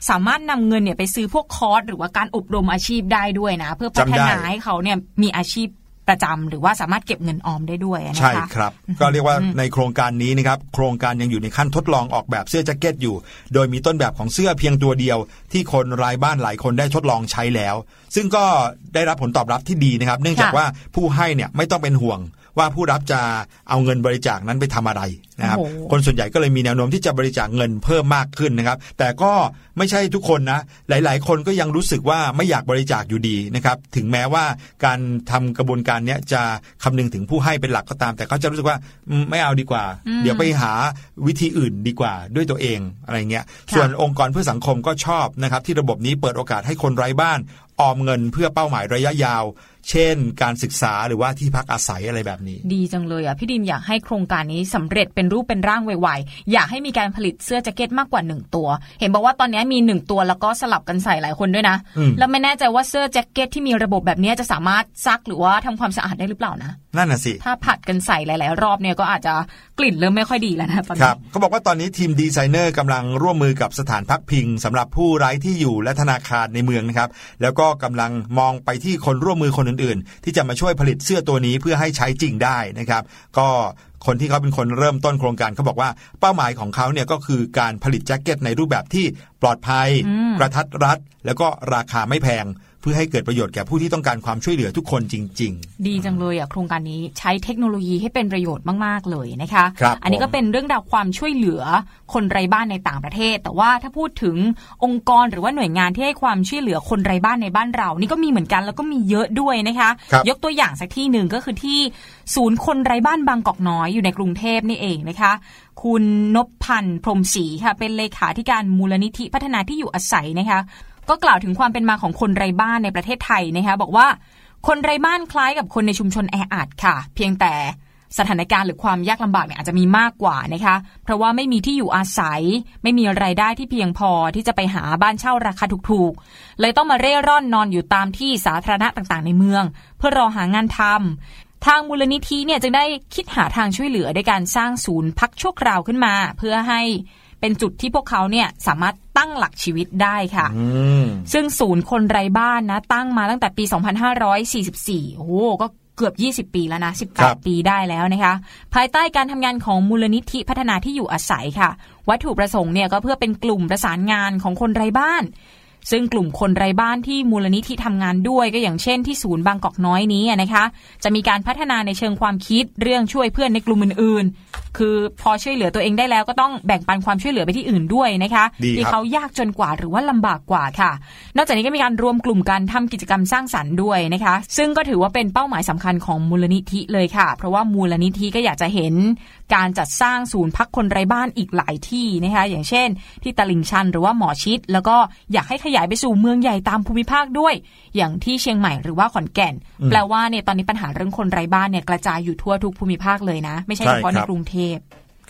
สามารถนำเงินเนี่ยไปซื้อพวกคอร์สหรือว่าการอบรมอาชีพได้ด้วยนะ เพื่อพัฒนาให้เขาเนี่ยมีอาชีพ ประจำหรือว่าสามารถเก็บเงินออมได้ด้วยนะคะใช่ครับ ก็เรียกว่าในโครงการนี้นะครับโครงการยังอยู่ในขั้นทดลองออกแบบเสื้อแจ็คเก็ตอยู่ โดยมีต้นแบบของเสื้อเพียงตัวเดียว ที่คนรายบ้านหลายคนได้ทดลองใช้แล้ว ซึ่งก็ได้รับผลตอบรับที่ดีนะครับ เนื่องจากค่ะว่าผู้ให้เนี่ยไม่ต้องเป็นห่วง ว่าผู้รับจะเอาเงินบริจาคนั้นไปทำอะไรนะครับโอ้โหคนส่วนใหญ่ก็เลยมีแนวโน้มที่จะบริจาคเงินเพิ่มมากขึ้นนะครับ แต่ก็ไม่ใช่ทุกคนนะ หลาย ๆ คนก็ยังรู้สึกว่าไม่อยากบริจาคอยู่ดีนะครับ ถึงแม้ว่าการทำกระบวนการเนี้ยจะคำนึงถึงผู้ให้เป็นหลักก็ตาม แต่เขาจะรู้สึกว่าอืมไม่เอาดีกว่า เดี๋ยวไปหาวิธีอื่นดีกว่าด้วยตัวเองอะไรเงี้ยค่ะส่วนองค์กรเพื่อสังคมก็ชอบนะครับ ที่ระบบนี้เปิดโอกาสให้คนไร้บ้านออมเงินเพื่อเป้าหมายระยะยาว เช่น การศึกษาหรือว่าที่พักอาศัยอะไรแบบนี้ ดีจังเลยอะพี่ดิมอยากให้โครงการนี้สำเร็จเป็นรูปเป็นร่างไวๆอยากให้มีการผลิตเสื้อแจ็คเก็ตมากกว่าหนึ่งตัว เห็นบอกว่าตอนนี้มีหนึ่งตัวแล้วก็สลับกันใส่หลายคนด้วยนะอืมแล้วไม่แน่ใจว่าเสื้อแจ็คเก็ตที่มีระบบแบบนี้จะสามารถซักหรือว่าทำความสะอาดได้หรือเปล่านะนั่นน่ะสิ ถ้าผลัดกันใส่หลาย ๆ รอบเนี่ยก็อาจจะกลิ่นเริ่มไม่ค่อยดีแล้วนะตอนนี้ครับเขาบอกว่าตอนนี้ทีมดีไซเนอร์กำลังร่วมมือกับสถานพักพิงสำหรับผู้ไร้ที่อยู่และธนาคารในเมืองนะครับแล้วก็กำลังมองไปที่คนร่วมมือคนอื่นๆที่จะมาช่วยผลิตเสื้อตัวนี้เพื่อให้ใช้จริงได้นะครับ ก็คนที่เขาเป็นคนเริ่มต้นโครงการเขาบอกว่าเป้าหมายของเขาเนี่ยก็คือการผลิตแจ็คเก็ตในรูปแบบที่ปลอดภัย กระทัดรัด แล้วก็ราคาไม่แพงเพื่อให้เกิดประโยชน์แก่ผู้ที่ต้องการความช่วยเหลือทุกคนจริงดีจังเลยอะโครงการนี้ใช้เทคโนโลยีให้เป็นประโยชน์มาก ๆ เลยนะคะครับอันนี้ผมก็เป็นเรื่องราวความช่วยเหลือคนไร้บ้านในต่างประเทศ แต่ว่าถ้าพูดถึงองค์กรหรือว่าหน่วยงานที่ให้ความช่วยเหลือคนไร้บ้านในบ้านเรา นี่ก็มีเหมือนกันแล้วก็มีเยอะด้วยนะคะครับยกตัวอย่างสักที่หนึ่งก็คือที่ศูนย์คนไร้บ้านบางกอกน้อยอยู่ในกรุงเทพนี่เองนะคะคุณนพพันธ์พรหมศรีค่ะเป็นเลขาธิการมูลนิธิพัฒนาที่อยู่อาศัยนะคะ ก็กล่าวถึงความเป็นมาของคนไร้บ้านในประเทศไทยนะคะบอกว่าคนไร้บ้านคล้ายกับคนในชุมชนแออัดค่ะ เพียงแต่สถานการณ์หรือความยากลำบากเนี่ยอาจจะมีมากกว่านะคะ เพราะว่าไม่มีที่อยู่อาศัย ไม่มีรายได้ที่เพียงพอที่จะไปหาบ้านเช่าราคาถูกๆ เลยต้องมาเร่ร่อนนอนอยู่ตามที่สาธารณะต่างๆ ในเมือง เพื่อรอหางานทำทางมูลนิธิเนี่ยจึงได้คิดหาทางช่วยเหลือด้วยการสร้างศูนย์พักชั่วคราวขึ้นมา เพื่อให้ เป็นจุดที่พวกเขาเนี่ยสามารถตั้งหลักชีวิตได้ค่ะๆอืมซึ่งศูนย์คนไร้บ้านนะ ตั้งมาตั้งแต่ปี 2544 โอ้โหก็เกือบ 20 ปีแล้วนะครับ18 ปีได้แล้วนะคะ ภายใต้การทำงานของมูลนิธิพัฒนาที่อยู่อาศัยค่ะ วัตถุประสงค์เนี่ยก็เพื่อเป็นกลุ่มประสานงานของคนไร้บ้าน ซึ่งกลุ่มคนไร้บ้านที่มูลนิธิทำงานด้วยก็อย่างเช่นที่ศูนย์บางกอกน้อยนี้อะนะคะ จะมีการพัฒนาในเชิงความคิดเรื่องช่วยเพื่อนในกลุ่มอื่นๆ คือพอช่วยเหลือตัวเองได้แล้วก็ต้องแบ่งปันความช่วยเหลือไปที่อื่นด้วยนะคะดีครับที่เขายากจนกว่าหรือว่าลำบากกว่าค่ะ นอกจากนี้ก็มีการรวมกลุ่มการทำกิจกรรมสร้างสรรค์ด้วยนะคะ ซึ่งก็ถือว่าเป็นเป้าหมายสำคัญของมูลนิธิเลยค่ะ เพราะว่ามูลนิธิก็อยากจะเห็น การจัดสร้างศูนย์พักคนไร้บ้านอีกหลายที่นะคะอย่างเช่น ที่ตลิ่งชันหรือว่าหมอชิด แล้วก็อยากให้ขยายไปสู่เมืองใหญ่ตามภูมิภาคด้วย อย่างที่เชียงใหม่หรือว่าขอนแก่น แปลว่าเนี่ยตอนนี้ปัญหาเรื่องคนไร้บ้านเนี่ยกระจายอยู่ทั่วทุกภูมิภาคเลยนะ ไม่ใช่ใช่เฉพาะในครับกรุงเทพ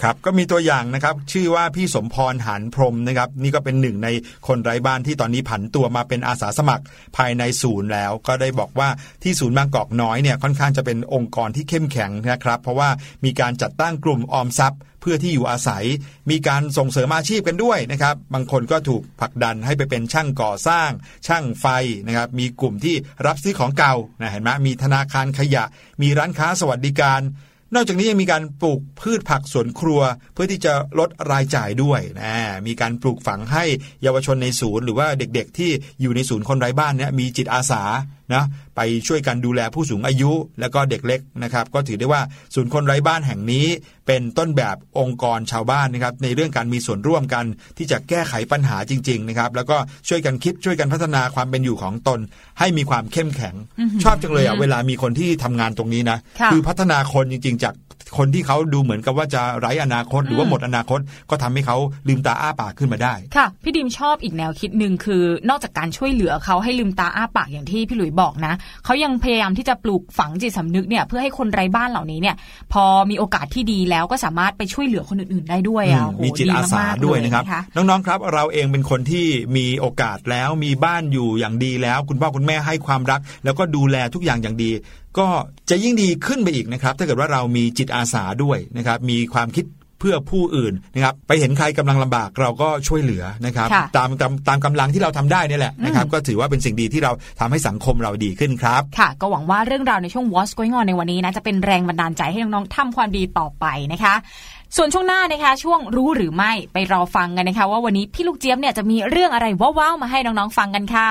ครับก็มีตัวอย่างนะครับ ชื่อว่าพี่สมพรหานพรมนะครับ นี่ก็เป็นหนึ่งในคนไร้บ้านที่ตอนนี้ผันตัวมาเป็นอาสาสมัครภายในศูนย์แล้ว ก็ได้บอกว่าที่ศูนย์บางกอกน้อยเนี่ยค่อนข้างจะเป็นองค์กรที่เข้มแข็งนะครับ เพราะว่ามีการจัดตั้งกลุ่มออมทรัพย์เพื่อที่อยู่อาศัย มีการส่งเสริมอาชีพกันด้วยนะครับ บางคนก็ถูกผลักดันให้ไปเป็นช่างก่อสร้าง ช่างไฟนะครับ มีกลุ่มที่รับซื้อของเก่านะเห็นไหมมีธนาคารขยะ มีร้านค้าสวัสดิการ นอกจากนี้ยังมีการปลูกพืชผักสวนครัว เพื่อที่จะลดรายจ่ายด้วยนะมีการปลูกฝังให้เยาวชนในศูนย์ หรือว่าเด็กๆ ที่อยู่ในศูนย์คนไร้บ้านเนี่ยมีจิตอาสา นะไปช่วยกันดูแลผู้สูงอายุ แล้วก็เด็กเล็กนะครับ ก็ถือได้ว่าศูนย์คนไร้บ้านแห่งนี้ เป็นต้นแบบองค์กรชาวบ้านนะครับ ในเรื่องการมีส่วนร่วมกัน ที่จะแก้ไขปัญหาจริง ๆ นะครับ แล้วก็ช่วยกันคิดช่วยกันพัฒนาความเป็นอยู่ของตน ให้มีความเข้มแข็ง ชอบจังเลยอะเวลามีคนที่ทำงานตรงนี้นะค่ะอพัฒนาคนจริง ๆ จากคนที่เขาดูเหมือนกับว่าจะไร้อนาคต หรือว่าหมดอนาคต ก็ทำให้เขาลืมตาอ้าปากขึ้นมาได้ค่ะพี่ดิมชอบอีกแนวคิดหนึ่งคือนอกจากการช่วยเหลือเขาให้ลืมตาอ้าปากอย่างที่พี่หลุยบอกนะเขายังพยายามที่จะปลูกฝังจิตสำนึกเนี่ยเพื่อให้คนไร้บ้านเหล่านี้เนี่ย พอมีโอกาสที่ดีแล้วก็สามารถไปช่วยเหลือคนอื่นๆได้ด้วยอะอืมโอ้โหมีจิตอาสามกๆด้วยนะครับเลยน้องๆครับเราเองเป็นคนที่มีโอกาสแล้วมีบ้านอยู่อย่างดีแล้ว คุณพ่อคุณแม่ให้ความรัก แล้วก็ดูแลทุกอย่างอย่างดีก็จะยิ่งดีขึ้นไปอีกนะครับ ถ้าเกิดว่าเรามีจิตอาสาด้วยนะครับ มีความคิด เพื่อผู้อื่นนะครับไปเห็นใครกำลังลำบากเราก็ช่วยเหลือนะครับค่ะตามตามตามกำลังที่เราทำได้นี่แหละนะครับก็ถือว่าเป็นสิ่งดีที่เราทำให้สังคมเราดีขึ้นครับ ค่ะ ก็หวังว่าเรื่องราวในช่วง What's Going On ในวันนี้นะจะเป็นแรงบันดาลใจให้น้องๆทำความดีต่อไปนะคะส่วนช่วงหน้านะคะช่วงรู้หรือไม่ไปรอฟังกันนะคะ ว่าวันนี้พี่ลูกเจี๊ยบเนี่ยจะมีเรื่องอะไรว้าวๆมาให้น้องๆฟังกันค่ะ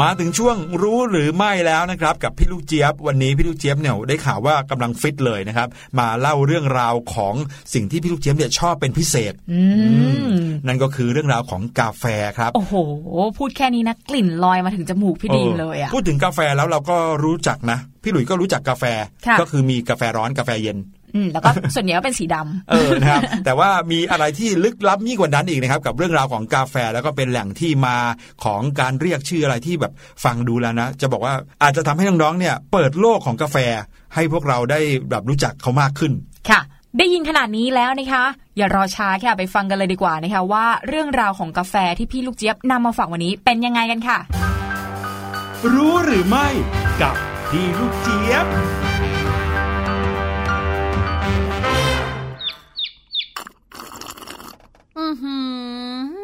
มาถึงช่วงรู้หรือไม่แล้วนะครับกับพี่ลูกเจี๊ยบวันนี้พี่ลูกเจี๊ยบเนี่ยได้ข่าวว่ากำลังฟิตเลยนะครับ มาเล่าเรื่องราวของสิ่งที่พี่ลูกเจี๊ยบเนี่ยชอบเป็นพิเศษอืมนั่นก็คือเรื่องราวของกาแฟครับโอ้โห พูดแค่นี้นะกลิ่นลอยมาถึงจมูกพี่ดีมเลยอะพูดถึงกาแฟแล้วเราก็รู้จักนะ พี่หลุยส์ก็รู้จักกาแฟค่ะก็คือมีกาแฟร้อนกาแฟเย็น อืมแล้วก็ส่วนใหญ่ก็เป็นสีดำเออนะครับแต่ว่ามีอะไรที่ลึกลับยิ่งกว่านั้นอีกนะครับ กับเรื่องราวของกาแฟแล้วก็เป็นแหล่งที่มาของการเรียกชื่ออะไรที่แบบฟังดูแล้วนะ จะบอกว่าอาจจะทำให้น้องๆเนี่ยเปิดโลกของกาแฟ ให้พวกเราได้แบบรู้จักเขามากขึ้นค่ะ ได้ยินขนาดนี้แล้วนะคะ อย่ารอช้าค่ะไปฟังกันเลยดีกว่านะคะว่าเรื่องราวของกาแฟที่พี่ลูกเจี๊ยบนำมาฝากวันนี้เป็นยังไงกันค่ะ รู้หรือไม่กับพี่ลูกเจี๊ยบ อื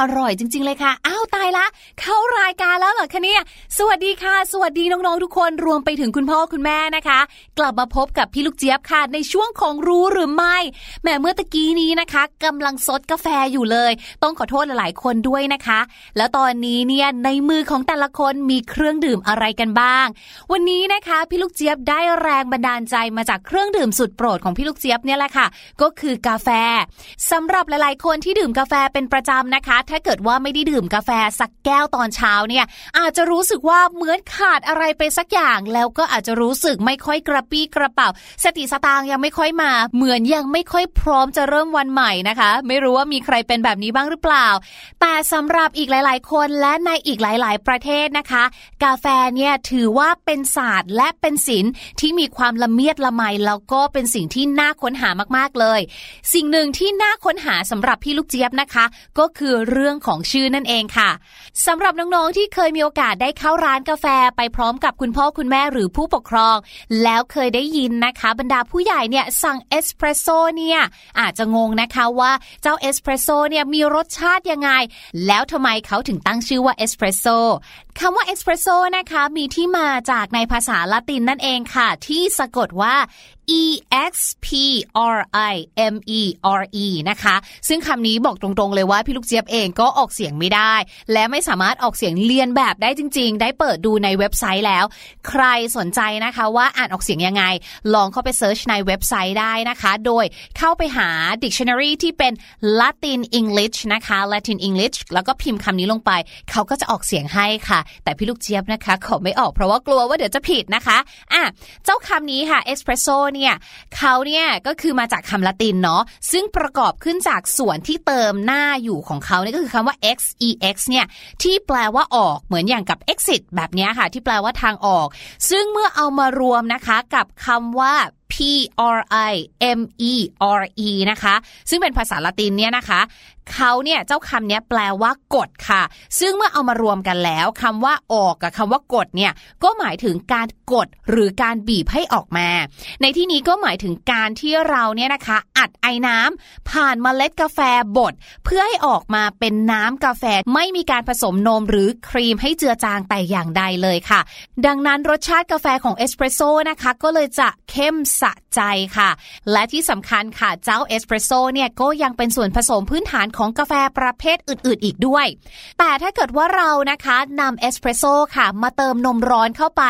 อร่อยจริง ๆ เลยค่ะ อ้าวตายละ เข้ารายการแล้วเหรอคะเนี่ย สวัสดีค่ะ สวัสดีน้องๆทุกคนรวมไปถึงคุณพ่อคุณแม่นะคะ กลับมาพบกับพี่ลูกเจี๊ยบค่ะในช่วงของรู้หรือไม่แหมเมื่อตะกี้นี้นะคะกำลังซดกาแฟอยู่เลย ต้องขอโทษหลายๆคนด้วยนะคะ แล้วตอนนี้เนี่ยในมือของแต่ละคนมีเครื่องดื่มอะไรกันบ้าง วันนี้นะคะพี่ลูกเจี๊ยบได้แรงบันดาลใจมาจากเครื่องดื่มสุดโปรดของพี่ลูกเจี๊ยบเนี่ยแหละค่ะ ก็คือกาแฟสำหรับหลายๆ คนที่ดื่มกาแฟเป็นประจำนะคะถ้าเกิดว่าไม่ได้ดื่มกาแฟสักแก้วตอนเช้าเนี่ย อาจจะรู้สึกว่าเหมือนขาดอะไรไปสักอย่าง แล้วก็อาจจะรู้สึกไม่ค่อยกระปี้กระเป๋า สติสตางยังไม่ค่อยมา เหมือนยังไม่ค่อยพร้อมจะเริ่มวันใหม่นะคะ ไม่รู้ว่ามีใครเป็นแบบนี้บ้างหรือเปล่า แต่สำหรับอีกหลาย ๆ คนและในอีกหลาย ๆ ประเทศนะคะ กาแฟเนี่ยถือว่าเป็นศาสตร์และเป็นศิลป์ที่มีความละเมียดละไมแล้วก็เป็นสิ่งที่น่าค้นหามาก ๆ เลย สิ่งหนึ่งที่น่าค้นหาสำหรับพี่ลูกเจี๊ยบนะคะ ก็คือเรื่องของชื่อนั่นเองค่ะสำหรับน้องๆที่เคยมีโอกาสได้เข้าร้านกาแฟไปพร้อมกับคุณพ่อคุณแม่หรือผู้ปกครอง แล้วเคยได้ยินนะคะ บรรดาผู้ใหญ่เนี่ยสั่งเอสเปรสโซ่เนี่ยอาจจะงงนะคะว่าเจ้าเอสเปรสโซ่เนี่ยมีรสชาติยังไง แล้วทำไมเขาถึงตั้งชื่อว่าเอสเปรสโซ่ คำว่าเอสเพรสโซนะคะมีที่มาจากในภาษาละตินนั่นเองค่ะ ที่สะกดว่า E X P R I M E R E นะคะ ซึ่งคำนี้บอกตรงๆเลยว่าพี่ลูกเจี๊ยบเองก็ออกเสียงไม่ได้ และไม่สามารถออกเสียงเลียนแบบได้จริง ๆ ได้เปิดดูในเว็บไซต์แล้ว ใครสนใจนะคะว่าอ่านออกเสียงยังไง ลองเข้าไป search ในเว็บไซต์ได้นะคะ โดยเข้าไปหา dictionary ที่เป็น Latin English นะคะ Latin English แล้วก็พิมพ์คำนี้ลงไป เขาก็จะออกเสียงให้ค่ะแต่พี่ลูกเจี๊ยบนะคะ ขอไม่ออกเพราะว่ากลัวว่าเดี๋ยวจะผิดนะคะอะเจ้าคำนี้ค่ะ espresso เนี่ยเขาเนี่ยก็คือมาจากคำละตินเนาะซึ่งประกอบขึ้นจากส่วนที่เติมหน้าอยู่ของเขาเนี่ยก็คือคำว่า x e x เนี่ยที่แปลว่าออกเหมือนอย่างกับ exit แบบนี้ค่ะ ที่แปลว่าทางออก ซึ่งเมื่อเอามารวมนะคะกับคำว่า P R I M E R E นะคะ ซึ่งเป็นภาษาละตินเนี่ยนะคะเขาเนี่ยเจ้าคำเนี้ยแปลว่ากดค่ะ ซึ่งเมื่อเอามารวมกันแล้วคำว่าออกกับคำว่ากดเนี่ยก็หมายถึงการกดหรือการบีบให้ออกมา ในที่นี้ก็หมายถึงการที่เราเนี่ยนะคะ อัดไอ้น้ำผ่านเมล็ดกาแฟบดเพื่อให้ออกมาเป็นน้ำกาแฟไม่มีการผสมนมหรือครีมให้เจือจางแต่อย่างใดเลยค่ะ ดังนั้นรสชาติกาแฟของเอสเปรสโซ่นะคะก็เลยจะเข้มสะใจค่ะ และที่สำคัญค่ะเจ้าเอสเปรสโซ่เนี่ยก็ยังเป็นส่วนผสมพื้นฐานของกาแฟประเภทอื่นๆ อีกด้วย แต่ถ้าเกิดว่าเรานะคะนำเอสเปรสโซ่ค่ะ มาเติมนมร้อนเข้าไป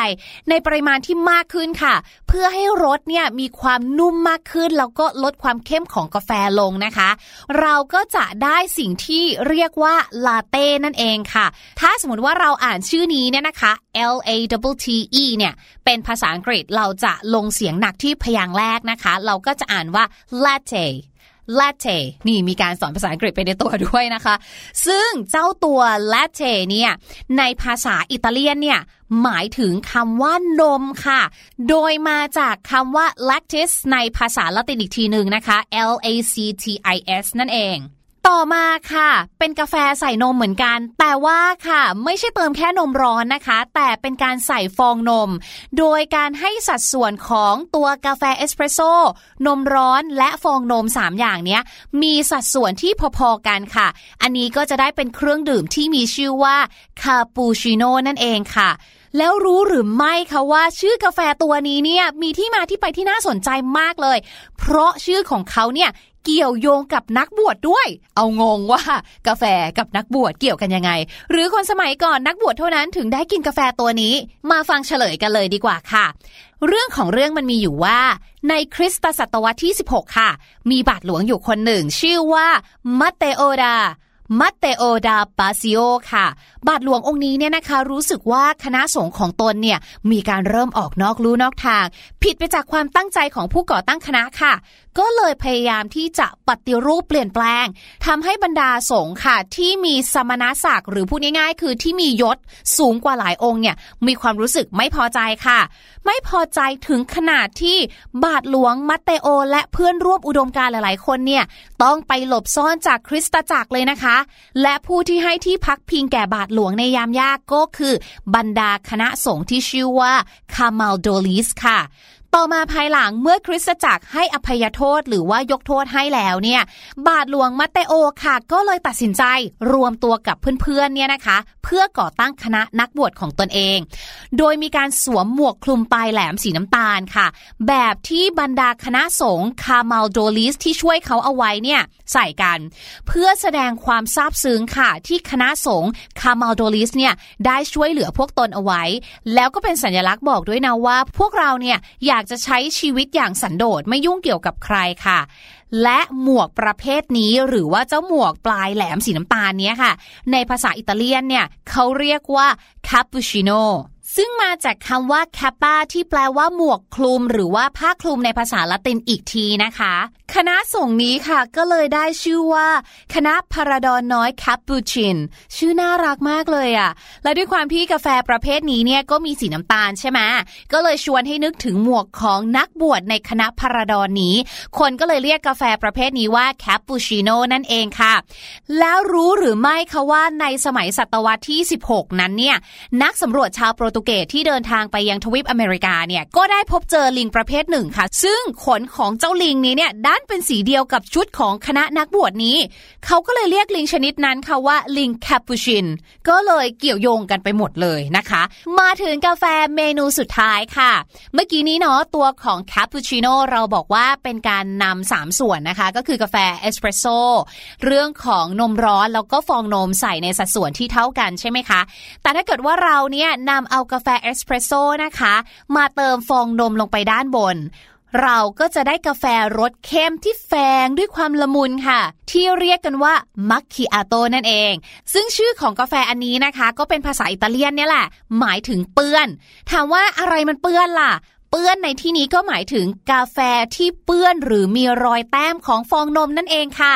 ในปริมาณที่มากขึ้นค่ะ เพื่อให้รสเนี่ยมีความนุ่มมากขึ้น แล้วก็ลดความเข้มของกาแฟลงนะคะ เราก็จะได้สิ่งที่เรียกว่าลาเต้นั่นเองค่ะ ถ้าสมมติว่าเราอ่านชื่อนี้เนี่ยนะคะ L A T T E เนี่ย เป็นภาษาอังกฤษเราจะลงเสียงหนักที่พยางค์แรกนะคะ เราก็จะอ่านว่า latte latte นี่มีการสอนภาษาอังกฤษไปในตัวด้วยนะคะ ซึ่งเจ้าตัว latte เนี่ย ในภาษาอิตาเลียนเนี่ย หมายถึงคำว่านมค่ะ โดยมาจากคำว่า lactis ในภาษาละตินอีกทีหนึ่งนะคะ L A C T I S นั่นเอง ต่อมาค่ะ เป็นกาแฟใส่นมเหมือนกัน แต่ว่าค่ะ ไม่ใช่เติมแค่นมร้อนนะคะ แต่เป็นการใส่ฟองนม โดยการให้สัดส่วนของตัวกาแฟเอสเปรสโซ่นมร้อนและฟองนม 3 อย่างเนี้ย มีสัดส่วนที่พอๆกันค่ะ อันนี้ก็จะได้เป็นเครื่องดื่มที่มีชื่อว่าคาปูชิโน่นั่นเองค่ะแล้วรู้หรือไม่คะว่าชื่อกาแฟตัวนี้เนี่ยมีที่มาที่ไปที่น่าสนใจมากเลย เพราะชื่อของเขาเนี่ย เกี่ยวโยงกับนักบวชดด้วย เอางงว่ากาแฟกับนักบวชเกี่ยวกันยังไง หรือคนสมัยก่อนนักบวชเท่านั้นถึงได้กินกาแฟตัวนี้ มาฟังเฉลยกันเลยดีกว่าค่ะ เรื่องของเรื่องมันมีอยู่ว่า ในคริสตศตวรรษที่ 16 ค่ะ มีบาทหลวงอยู่คนหนึ่ง ชื่อว่ามัตเตโอดา มัตเตโอดาปาซิโอค่ะ บาทหลวงองค์นี้เนี่ยนะคะ รู้สึกว่าคณะสงฆ์ของตนเนี่ยมีการเริ่มออกนอกลู่นอกทาง ผิดไปจากความตั้งใจของผู้ก่อตั้งคณะค่ะ ก็เลยพยายามที่จะปฏิรูปเปลี่ยนแปลงทำให้บรรดาสงฆ์ค่ะ ที่มีสมณศักดิ์หรือพูดง่ายๆ คือที่มียศสูงกว่าหลายองค์เนี่ยมีความรู้สึกไม่พอใจค่ะ ไม่พอใจถึงขนาดที่บาทหลวงมัตเตโอ และเพื่อนร่วมอุดมการหลาย ๆ คนเนี่ย ต้องไปหลบซ่อนจากคริสตจักรเลยนะคะ และผู้ที่ให้ที่พักพิงแก่บาทหลวงในยามยากก็คือ บรรดาคณะสงฆ์ที่ชื่อว่าคามาลโดลิสค่ะ ต่อมาภายหลังเมื่อคริสตจักรให้อภัยโทษหรือว่ายกโทษให้แล้วเนี่ยบาทหลวงมัตเตโอค่ะ ก็เลยตัดสินใจรวมตัวกับเพื่อนๆเนี่ยนะคะ เพื่อก่อตั้งคณะนักบวชของตนเอง โดยมีการสวมหมวกคลุมปลายแหลมสีน้ำตาลค่ะ แบบที่บรรดาคณะสงฆ์คามาลโดลิสที่ช่วยเขาเอาไว้เนี่ยใส่กัน เพื่อแสดงความซาบซึ้งค่ะ ที่คณะสงฆ์คามาลโดลิสเนี่ยได้ช่วยเหลือพวกตนเอาไว้ แล้วก็เป็นสัญลักษณ์บอกด้วยนะว่า พวกเราเนี่ยอยาากจะใช้ชีวิตอย่างสันโดษไม่ยุ่งเกี่ยวกับใครค่ะ และหมวกประเภทนี้หรือว่าเจ้าหมวกปลายแหลมสีน้ำตาลเนี้ยค่ะ ในภาษาอิตาเลียนเนี่ยเขาเรียกว่าคาปูชิโน ซึ่งมาจากคำว่า kappa ที่แปลว่าหมวกคลุม หรือว่าผ้าคลุมในภาษาละตินอีกทีนะคะ คณะส่งนี้ค่ะก็เลยได้ชื่อว่า คณะพาราดอนน้อยแคาปูชินชื่อน่ารักมากเลยอะ่ะ และด้วยความที่กาแฟประเภทนี้เนี่ยก็มีสีน้ำตาลใช่ไหมก็เลยชวนให้นึกถึงหมวกของนักบวชในคณะพาราดอนนี้ คนก็เลยเรียกกาแฟประเภทนี้ว่าแคาปูชิโน่นั่นเองค่ะ แล้วรู้หรือไม่คะว่าในสมัยศตวรรษที่ 16 นั้นเนี่ยนักสำรวจชาวโปรตุเกสที่เดินทางไปยังทวีปอเมริกาเนี่ยก็ได้พบเจอลิงประเภทหนึ่งค่ะ ซึ่งขนของเจ้าลิงนี้เนี่ยด้านเป็นสีเดียวกับชุดของคณะนักบวชนี้ เขาก็เลยเรียกลิงชนิดนั้นค่ะว่าลิงแคปูชินก็เลยเกี่ยวโยงกันไปหมดเลยนะคะ มาถึงกาแฟเมนูสุดท้ายค่ะ เมื่อกี้นี้เนาะตัวของแคปูชิโน่เราบอกว่าเป็นการนำสามส่วนนะคะ ก็คือกาแฟเอสเปรสโซเรื่องของนมร้อนแล้วก็ฟองนมใส่ในสัดส่วนที่เท่ากันใช่ไหมคะ แต่ถ้าเกิดว่าเราเนี่ยนำเอากาแฟเอสเปรสโซ่นะคะ มาเติมฟองนมลงไปด้านบน เราก็จะได้กาแฟรสเข้มที่แฝงด้วยความละมุนค่ะ ที่เรียกกันว่ามัคคิอาโตนั่นเอง ซึ่งชื่อของกาแฟอันนี้นะคะ ก็เป็นภาษาอิตาเลียนเนี่ยแหละ หมายถึงเปื้อน ถามว่าอะไรมันเปื้อนล่ะเปื้อนในที่นี้ก็หมายถึงกาแฟที่เปื้อนหรือมีรอยแต้มของฟองนมนั่นเองค่ะ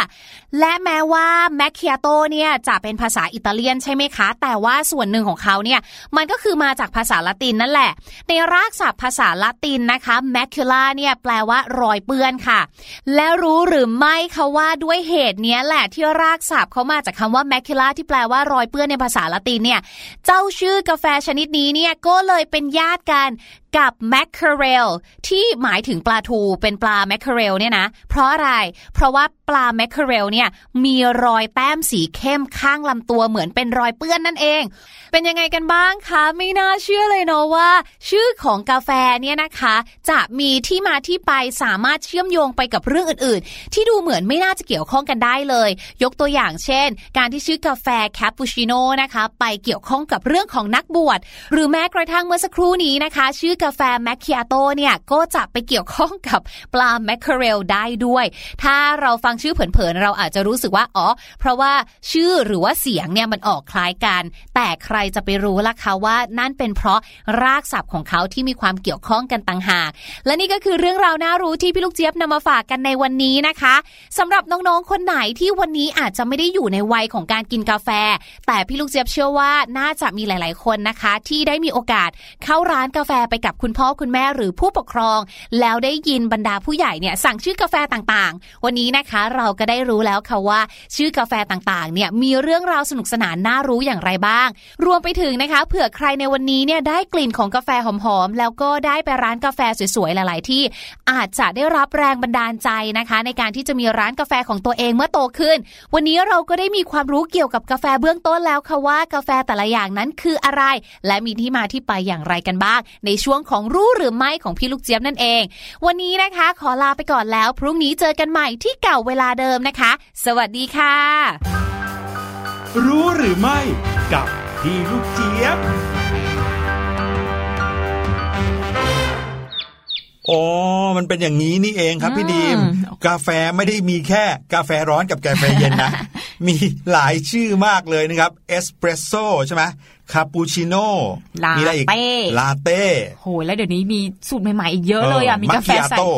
และแม้ว่าแมคคิอาโตเนี่ยจะเป็นภาษาอิตาเลียนใช่ไหมคะ แต่ว่าส่วนหนึ่งของเขาเนี่ยมันก็คือมาจากภาษาละตินนั่นแหละ ในรากศัพท์ภาษาละตินนะคะ macula เนี่ยแปลว่ารอยเปื้อนค่ะ และรู้หรือไม่คะว่าด้วยเหตุนี้แหละที่รากศัพท์เขามาจากคำว่า macula ที่แปลว่ารอยเปื้อนในภาษาละตินเนี่ยเจ้าชื่อกาแฟชนิดนี้เนี่ยก็เลยเป็นญาติกันกับ mackerel ที่หมายถึงปลาทูเป็นปลา mackerel เนี่ยนะเพราะอะไรเพราะว่าปลา mackerel เนี่ยมีรอยแต้มสีเข้มข้างลำตัวเหมือนเป็นรอยเปื้อนนั่นเอง เป็นยังไงกันบ้างคะไม่น่าเชื่อเลยเนาะว่า ชื่อของกาแฟเนี่ยนะคะ จะมีที่มาที่ไปสามารถเชื่อมโยงไปกับเรื่องอื่น ๆ ที่ดูเหมือนไม่น่าจะเกี่ยวข้องกันได้เลย ยกตัวอย่างเช่น การที่ชื่อกาแฟแคปปูชิโน่นะคะไปเกี่ยวข้องกับเรื่องของนักบวชหรือแม้กระทั่งเมื่อสักครู่นี้นะคะ ชื่อกาแฟแมคคิอาโตเนี่ยก็จะไปเกี่ยวข้องกับปลาแมคเคเรลได้ด้วย ถ้าเราฟังชื่อเผินๆเราอาจจะรู้สึกว่าอ๋อ เพราะว่าชื่อหรือว่าเสียงเนี่ยมันออกคล้ายกัน แต่ใครจะไปรู้ล่ะคะว่านั่นเป็นเพราะรากศัพท์ของเขาที่มีความเกี่ยวข้องกันต่างหาก และนี่ก็คือเรื่องราวน่ารู้ที่พี่ลูกเจี๊ยบนำมาฝากกันในวันนี้นะคะสำหรับน้องๆคนไหนที่วันนี้อาจจะไม่ได้อยู่ในวัยของการกินกาแฟ แต่พี่ลูกเจี๊ยบเชื่อว่าน่าจะมีหลาย ๆ คนนะคะ ที่ได้มีโอกาสเข้าร้านกาแฟไปกับคุณพ่อคุณแม่หรือผู้ปกครอง แล้วได้ยินบรรดาผู้ใหญ่เนี่ยสั่งชื่อกาแฟต่างๆ วันนี้นะคะเราก็ได้รู้แล้วค่ะว่า ชื่อกาแฟต่างๆ เนี่ยมีเรื่องราวสนุกสนานน่ารู้อย่างไรบ้าง รวมไปถึงนะคะ เผื่อใครในวันนี้เนี่ยได้กลิ่นของกาแฟหอมๆ แล้วก็ได้ไปร้านกาแฟสวยๆ หลาย ๆ ที่อาจจะได้รับแรงบันดาลใจนะคะ ในการที่จะมีร้านกาแฟของตัวเองเมื่อโตขึ้น วันนี้เราก็ได้มีความรู้เกี่ยวกับกาแฟเบื้องต้นแล้วค่ะว่ากาแฟแต่ละอย่างนั้นคืออะไร และมีที่มาที่ไปอย่างไรกันบ้าง ในช่วงของรู้หรือไม่ของพี่ลูกเจี๊ยบนั่นเอง วันนี้นะคะ ขอลาไปก่อนแล้ว พรุ่งนี้เจอกันใหม่ที่เก่าเวลาเดิมนะคะสวัสดีค่ะ รู้หรือไม่กับพี่ลูกเจี๊ยบ อ๋อ มันเป็นอย่างนี้นี่เองครับพี่ดีมอืมกาแฟไม่ได้มีแค่กาแฟร้อนกับกาแฟเย็นนะ มีหลายชื่อมากเลยนะครับ เอสเปรสโซ่ใช่ไหมคาปูชิโน่ลามีอะไรอีกเต้ลาเต้ โห แล้วเดี๋ยวนี้มีสูตรใหม่ๆอีกเยอะเลยอะเออมีกาแฟใส่ macchiato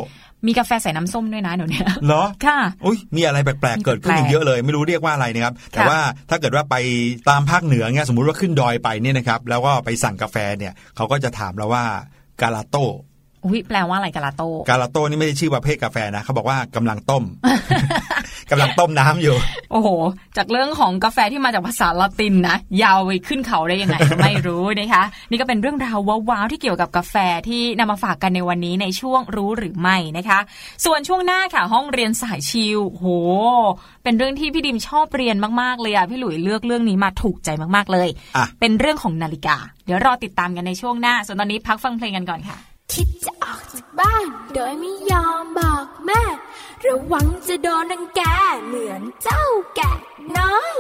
มีกาแฟใส่น้ำส้มด้วยนะเดี๋ยวนี้เหรอค่ะอุ้ยมีอะไรแปลกมีๆเกิดขึ้นอีกแปลกๆเยอะเลย ไม่รู้เรียกว่าอะไรนะครับ แต่ค่ะว่าถ้าเกิดว่าไปตามภาคเหนือเนี่ยสมมุติว่าขึ้นดอยไปเนี่ยนะครับ แล้วก็ไปสั่งกาแฟเนี่ยเขาก็จะถามเราว่ากาลาโต้อุ้ยแปลว่าอะไรกาลาโตกาลาโต้นี่ไม่ใช่ชื่อประเภทกาแฟนะเขาบอกว่ากำลังต้ม กำลังต้มน้ำอยู่ โอ้โห จากเรื่องของกาแฟที่มาจากภาษาละตินนะยาวไปขึ้นเขาได้ยังไงไม่รู้นะคะ นี่ก็เป็นเรื่องราวว้าวๆที่เกี่ยวกับกาแฟที่นำมาฝากกันในวันนี้ในช่วงรู้หรือไม่นะคะ ส่วนช่วงหน้าค่ะห้องเรียนสายชิลโห เป็นเรื่องที่พี่ดิมชอบเรียนมากๆเลยอะพี่หลุยเลือกเรื่องนี้มาถูกใจมากๆเลยอะเป็นเรื่องของนาฬิกา เดี๋ยวรอติดตามกันในช่วงหน้า ส่วนตอนนี้พักฟังเพลงกันก่อนค่ะ คิดจะออกจากบ้าน โดยไม่ยอมบอกแม่ ระวังจะโดนรังแกเหมือนเจ้าแกะน้อย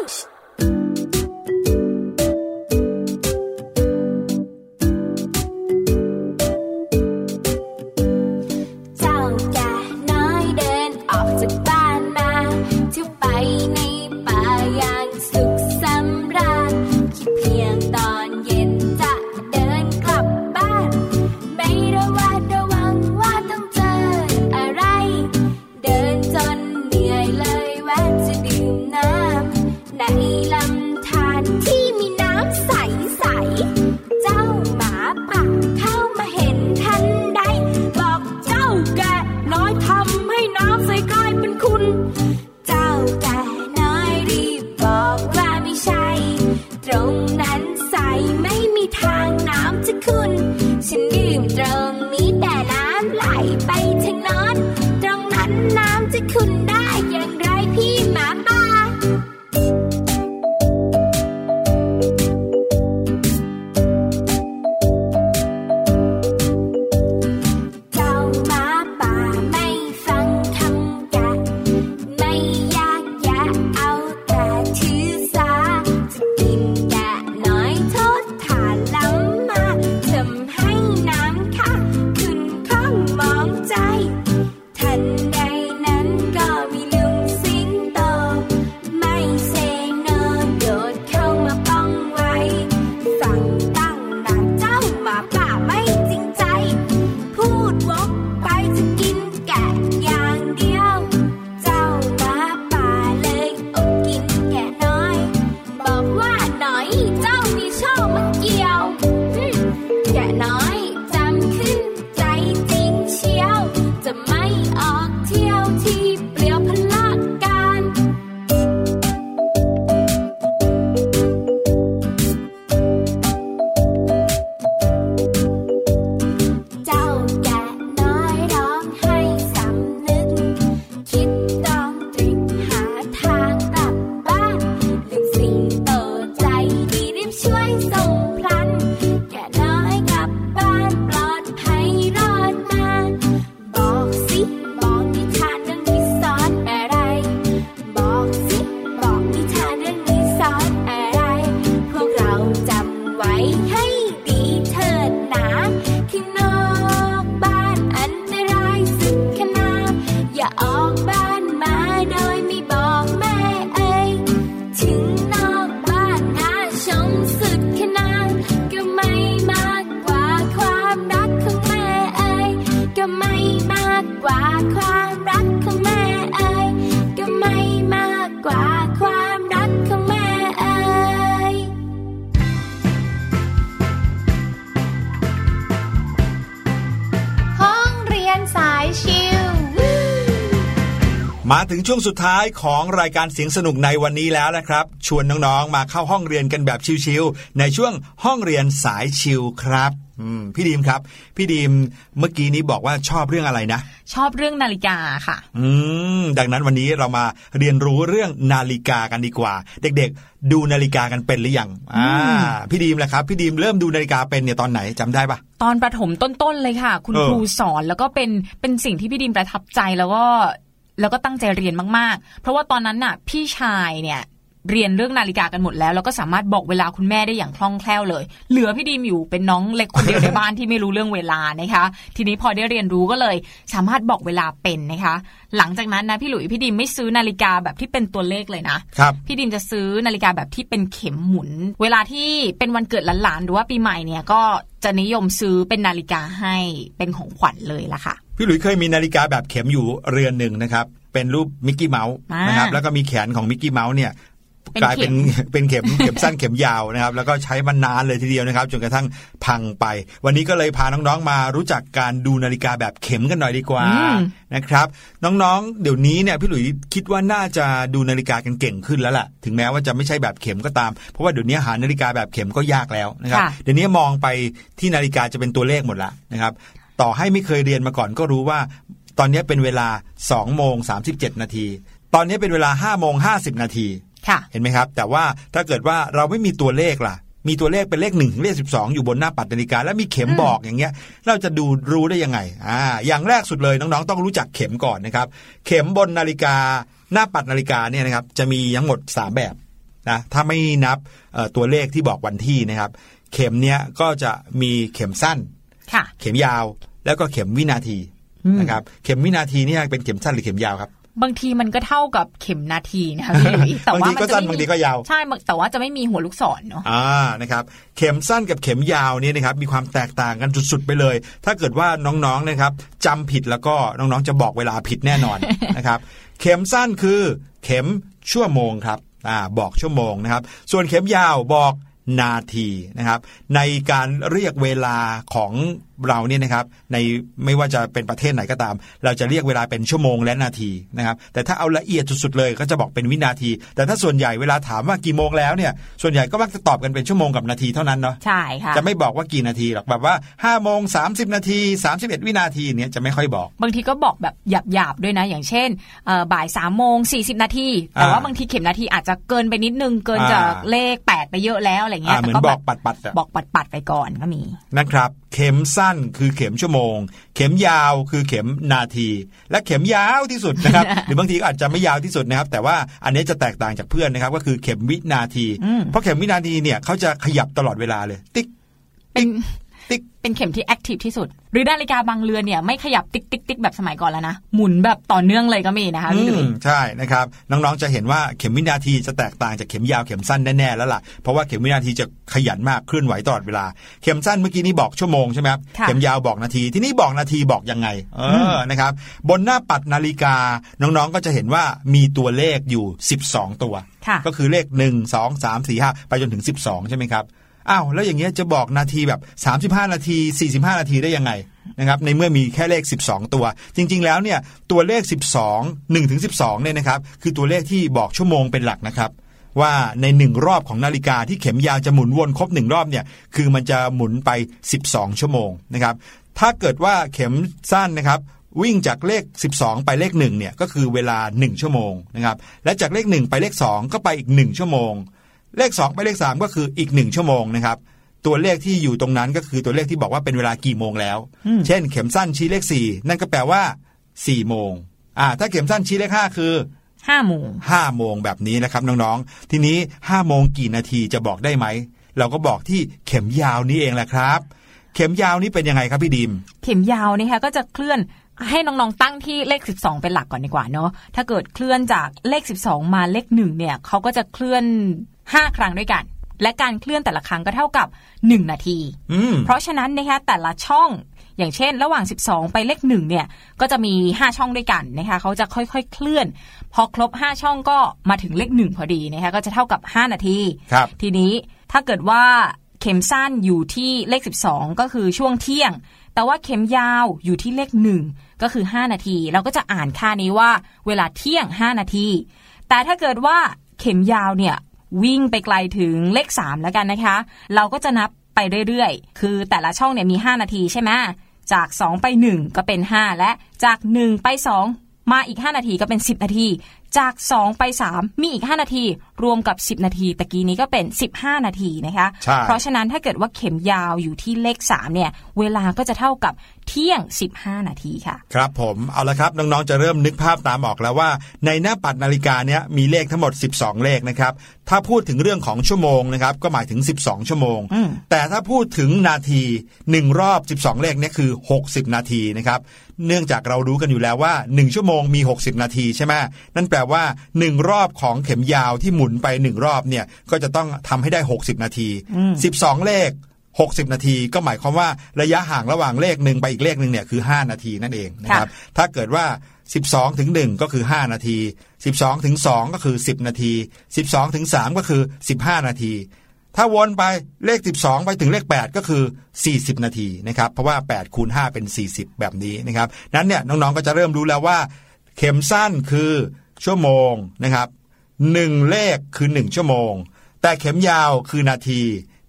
ถึงช่วงสุดท้ายของรายการเสียงสนุกในวันนี้แล้วนะครับ ชวนน้องๆมาเข้าห้องเรียนกันแบบชิวๆในช่วงห้องเรียนสายชิวครับอืมพี่ดีมครับ พี่ดีมเมื่อกี้นี้บอกว่าชอบเรื่องอะไรนะ ชอบเรื่องนาฬิกาค่ะ อืมดังนั้นวันนี้เรามาเรียนรู้เรื่องนาฬิกากันดีกว่า เด็กๆ ดูนาฬิกากันเป็นหรือยังอ่าพี่ดีมแหละครับ พี่ดีมเริ่มดูนาฬิกาเป็นเนี่ยตอนไหนจำได้ปะตอนประถมต้นๆเลยค่ะ คุณเออครูสอนแล้วก็เป็นเป็นสิ่งที่พี่ดิมประทับใจแล้วก็ แล้วก็ตั้งใจเรียนมากๆ เพราะว่าตอนนั้นน่ะ พี่ชายเนี่ยเรียนเรื่องนาฬิกากันหมดแล้ว แล้วก็สามารถบอกเวลาคุณแม่ได้อย่างคล่องแคล่วเลย เหลือพี่ดีมอยู่เป็นน้องเล็กคนเดียวในบ้านที่ไม่รู้เรื่องเวลานะคะ ทีนี้พอได้เรียนรู้ก็เลย สามารถบอกเวลาเป็นนะคะ หลังจากนั้นนะพี่หลุยพี่ดีมไม่ซื้อนาฬิกาแบบที่เป็นตัวเลขเลยนะครับพี่ดิมจะซื้อนาฬิกาแบบที่เป็นเข็มหมุน เวลาที่เป็นวันเกิดหลานๆหรือว่าปีใหม่เนี่ยก็จะนิยมซื้อเป็นนาฬิกาให้เป็นของขวัญเลยละค่ะ พี่หลุยเคยมีนาฬิกาแบบเข็มอยู่เรือนหนึ่งนะครับ เป็นรูปมิกกี้เมาส์อ่านนะครับแล้วก็มีแขนของมิกกี้เมาส์เนี่ยเป็นกลายเป็นเข็มเป็นเข็มเข็มสั้นเข็มยาวนะครับ แล้วก็ใช้มานานเลยทีเดียวนะครับ จนกระทั่งพังไป วันนี้ก็เลยพาน้องๆมารู้จักการดูนาฬิกาแบบเข็มกันหน่อยดีกว่าอืมนะครับ น้องๆ เดี๋ยวนี้เนี่ยพี่หลุยคิดว่าน่าจะดูนาฬิกากันเก่งขึ้นแล้วล่ะ ถึงแม้ว่าจะไม่ใช่แบบเข็มก็ตาม เพราะว่าเดี๋ยวนี้หานาฬิกาแบบเข็มก็ยากแล้วนะครับค่ะเดี๋ยวนี้มองไปที่นาฬิกาจะเป็นตัวเลขหมดละนะครับ ต่อให้ไม่เคยเรียนมาก่อนก็รู้ว่า ตอนนี้เป็นเวลา2โมง37 นาที ตอนนี้เป็นเวลา5โมง50 นาทีค่ะเห็นไหมครับ แต่ว่าถ้าเกิดว่าเราไม่มีตัวเลขล่ะ มีตัวเลขเป็นเลขหนึ่งถึงเลขสิบสองอยู่บนหน้าปัดนาฬิกา แล้วมีเข็มบอกอย่างเงี้ย เราจะดูรู้ได้ยังไงอ่าอย่างแรกสุดเลยน้องๆ ต้องรู้จักเข็มก่อนนะครับ เข็มบนนาฬิกาหน้าปัดนาฬิกาเนี่ยนะครับจะมีทั้งหมด 3 แบบนะถ้าไม่นับเอ่อตัวเลขที่บอกวันที่นะครับ เข็มเนี้ยก็จะมีเข็มสั้นค่ะ เข็มยาวแล้วก็เข็มวินาทีอืมนะครับเข็มวินาทีเนี่ยเป็นเข็มสั้นหรือเข็มยาวครับ บางทีมันก็เท่ากับเข็มนาทีนะคะพี่หลุยแต่บางว่าทีมัก็จะสั้นไม่บางทีมีก็ยาวใช่แต่ว่าจะไม่มีหัวลูกศรเนาะอ่านะครับเข็มสั้นกับเข็มยาวเนี่ยนะครับมีความแตกต่างกันสุดๆไปเลย ถ้าเกิดว่าน้องๆนะครับจำผิดแล้วก็น้องๆจะบอกเวลาผิดแน่นอนนะครับเข็มสั้นคือเข็มชั่วโมงครับอ่าบอกชั่วโมงนะครับส่วนเข็มยาวบอก นาทีนะครับ ในการเรียกเวลาของเราเนี่ยนะครับในไม่ว่าจะเป็นประเทศไหนก็ตาม เราจะเรียกเวลาเป็นชั่วโมงและนาทีนะครับแต่ถ้าเอาละเอียดสุดๆเลยก็จะบอกเป็นวินาที แต่ถ้าส่วนใหญ่เวลาถามว่ากี่โมงแล้วเนี่ยส่วนใหญ่ก็มักจะตอบกันเป็นชั่วโมงกับนาทีเท่านั้นเนาะใช่ค่ะจะไม่บอกว่ากี่นาทีหรอกแบบว่า5้าโมงสานาที 31 วินาทีเนี่ยจะไม่ค่อยบอก บางทีก็บอกแบบหยาบๆด้วยนะ อย่างเช่นเอ่อบ่ายสามโมงสี่สิบนาที แต่ว่าอ่าบางทีเข็มนาทีอาจจะเกินไปนิดนึงเกินอ่าจากเลขแปดไปเยอะแล้วอะไรเงี้อ่ายเหมือนก็บแอกปัดๆอะบอกปัดๆไปก่อนก็มีนะครับ เข็มสั้นคือเข็มชั่วโมง เข็มยาวคือเข็มนาที และเข็มยาวที่สุดนะครับ หรือบางทีก็อาจจะไม่ยาวที่สุดนะครับ แต่ว่าอันนี้จะแตกต่างจากเพื่อนนะครับ ก็คือเข็มวินาทีอืมเพราะเข็มวินาทีเนี่ยเขาจะขยับตลอดเวลาเลย ติ๊กเป็น ติ๊กเป็นเข็มที่ active ที่สุด หรือนาฬิกาบางเรือนเนี่ยไม่ขยับติ๊กติ๊กติ๊กแบบสมัยก่อนแล้วนะ หมุนแบบต่อเนื่องเลยก็มีนะคะอือพี่ดิมใช่นะครับ น้องๆจะเห็นว่าเข็มวินาทีจะแตกต่างจากเข็มยาวเข็มสั้นแน่ๆแล้วล่ะเพราะว่าเข็มวินาทีจะขยันมากเคลื่อนไหวตลอดเวลาเข็มสั้นเมื่อกี้นี้บอกชั่วโมงใช่ไหมครับเข็มยาวบอกนาทีที่นี่บอกนาทีบอกยังไงเออนะครับบนหน้าปัดนาฬิกาน้องๆก็จะเห็นว่ามีตัวเลขอยู่ 12 ตัว ก็คือเลข 1 2 3 4 5 ไปจนถึง 12 ใช่ไหมครับ อ้าวแล้วอย่างเงี้ยจะบอกนาทีแบบ 35 นาที 45 นาทีได้ยังไงนะครับในเมื่อมีแค่เลข 12 ตัว จริง ๆ แล้วเนี่ยตัวเลข 12 1ถึง12เนี่ยนะครับคือตัวเลขที่บอกชั่วโมงเป็นหลักนะครับ ว่าในหนึ่งรอบของนาฬิกาที่เข็มยาวจะหมุนวนครบหนึ่งรอบเนี่ยคือมันจะหมุนไป 12 ชั่วโมงนะครับถ้าเกิดว่าเข็มสั้นนะครับวิ่งจากเลข 12 ไปเลข1เนี่ยก็คือเวลา 1 ชั่วโมงนะครับและจากเลข 1 ไปเลข 2 ก็ไปอีก 1 ชั่วโมง เลข 2 ไปเลข 3 ก็คืออีก 1 ชั่วโมงนะครับตัวเลขที่อยู่ตรงนั้นก็คือตัวเลขที่บอกว่าเป็นเวลากี่โมงแล้ว เช่น เข็มสั้นชี้เลข 4 นั่นก็แปลว่า4โมงอ่าถ้าเข็มสั้นชี้เลข 5 คือห้าโมง5โมงแบบนี้นะครับน้องๆ ทีนี้5โมงกี่นาทีจะบอกได้ไหม เราก็บอกที่เข็มยาวนี้เองแหละครับ เข็มยาวนี้เป็นยังไงครับพี่ดิม เข็มยาวนะคะก็จะเคลื่อนให้น้องๆตั้งที่เลข 12 เป็นหลักก่อนดีกว่าเนาะถ้าเกิดเคลื่อนจากเลข 12 มาเลขหนึ่งเนี่ยเขาก็จะเคลื่อน 5 ครั้งด้วยกัน และการเคลื่อนแต่ละครั้งก็เท่ากับ 1 นาทีอืมเพราะฉะนั้นนะคะแต่ละช่องอย่างเช่น ระหว่าง 12 ไปเลขหนึ่งเนี่ย ก็จะมี 5 ช่องด้วยกันนะคะเขาจะค่อยๆ เคลื่อน พอครบ 5 ช่องก็มาถึงเลขหนึ่งพอดีนะคะก็จะเท่ากับ 5 นาทีครับทีนี้ถ้าเกิดว่าเข็มสั้นอยู่ที่เลข 12 ก็คือช่วงเที่ยง แต่ว่าเข็มยาวอยู่ที่เลขหนึ่งก็คือ 5 นาที เราก็จะอ่านค่านี้ว่าเวลาเที่ยง 5 นาที แต่ถ้าเกิดว่าเข็มยาวเนี่ย วิ่งไปไกลถึงเลข 3 แล้วกันนะคะ เราก็จะนับไปเรื่อยๆ คือแต่ละช่องเนี่ยมี 5 นาทีใช่ไหมจาก 2 ไป 1 ก็เป็น 5 และจาก 1 ไป 2 มาอีก 5 นาทีก็เป็น 10 นาที จาก 2 ไป 3 มีอีก 5 นาที รวมกับ 10 นาทีตะกี้นี้ก็เป็น 15 นาทีนะคะใช่เพราะฉะนั้นถ้าเกิดว่าเข็มยาวอยู่ที่เลข 3 เนี่ย เวลาก็จะเท่ากับเที่ยง 15 นาทีค่ะ ครับผมเอาละครับ น้องๆจะเริ่มนึกภาพตามออกแล้วว่า ในหน้าปัดนาฬิกาเนี้ยมีเลขทั้งหมด 12 เลขนะครับ ถ้าพูดถึงเรื่องของชั่วโมงนะครับ ก็หมายถึง 12 ชั่วโมงอืมแต่ถ้าพูดถึงนาที 1 รอบ 12 เลขเนี่ยคือ 60 นาทีนะครับเนื่องจากเรารู้กันอยู่แล้วว่า 1 ชั่วโมงมี 60 นาทีใช่ไหมนั่นแปลว่า 1 รอบของเข็มยาวที่หมุนไป1รอบเนี่ยก็จะต้องทำให้ได้ 60 นาที 12 เลข 60 นาที ก็หมายความว่าระยะห่างระหว่างเลขหนึ่งไปอีกเลขหนึ่งเนี่ยคือ 5 นาทีนั่นเองนะครับถ้าเกิดว่า 12 ถึง 1 ก็คือ 5 นาที 12 ถึง 2 ก็คือ 10 นาที 12 ถึง 3 ก็คือ 15 นาทีถ้าวนไปเลข 12 ไปถึงเลข 8 ก็คือ 40 นาทีนะครับ เพราะว่า 8 คูณ 5 เป็น 40 แบบนี้นะครับ นั้นเนี่ยน้องๆ ก็จะเริ่มรู้แล้วว่า เข็มสั้นคือชั่วโมงนะครับ หนึ่งเลขคือ1ชั่วโมง แต่เข็มยาวคือนาที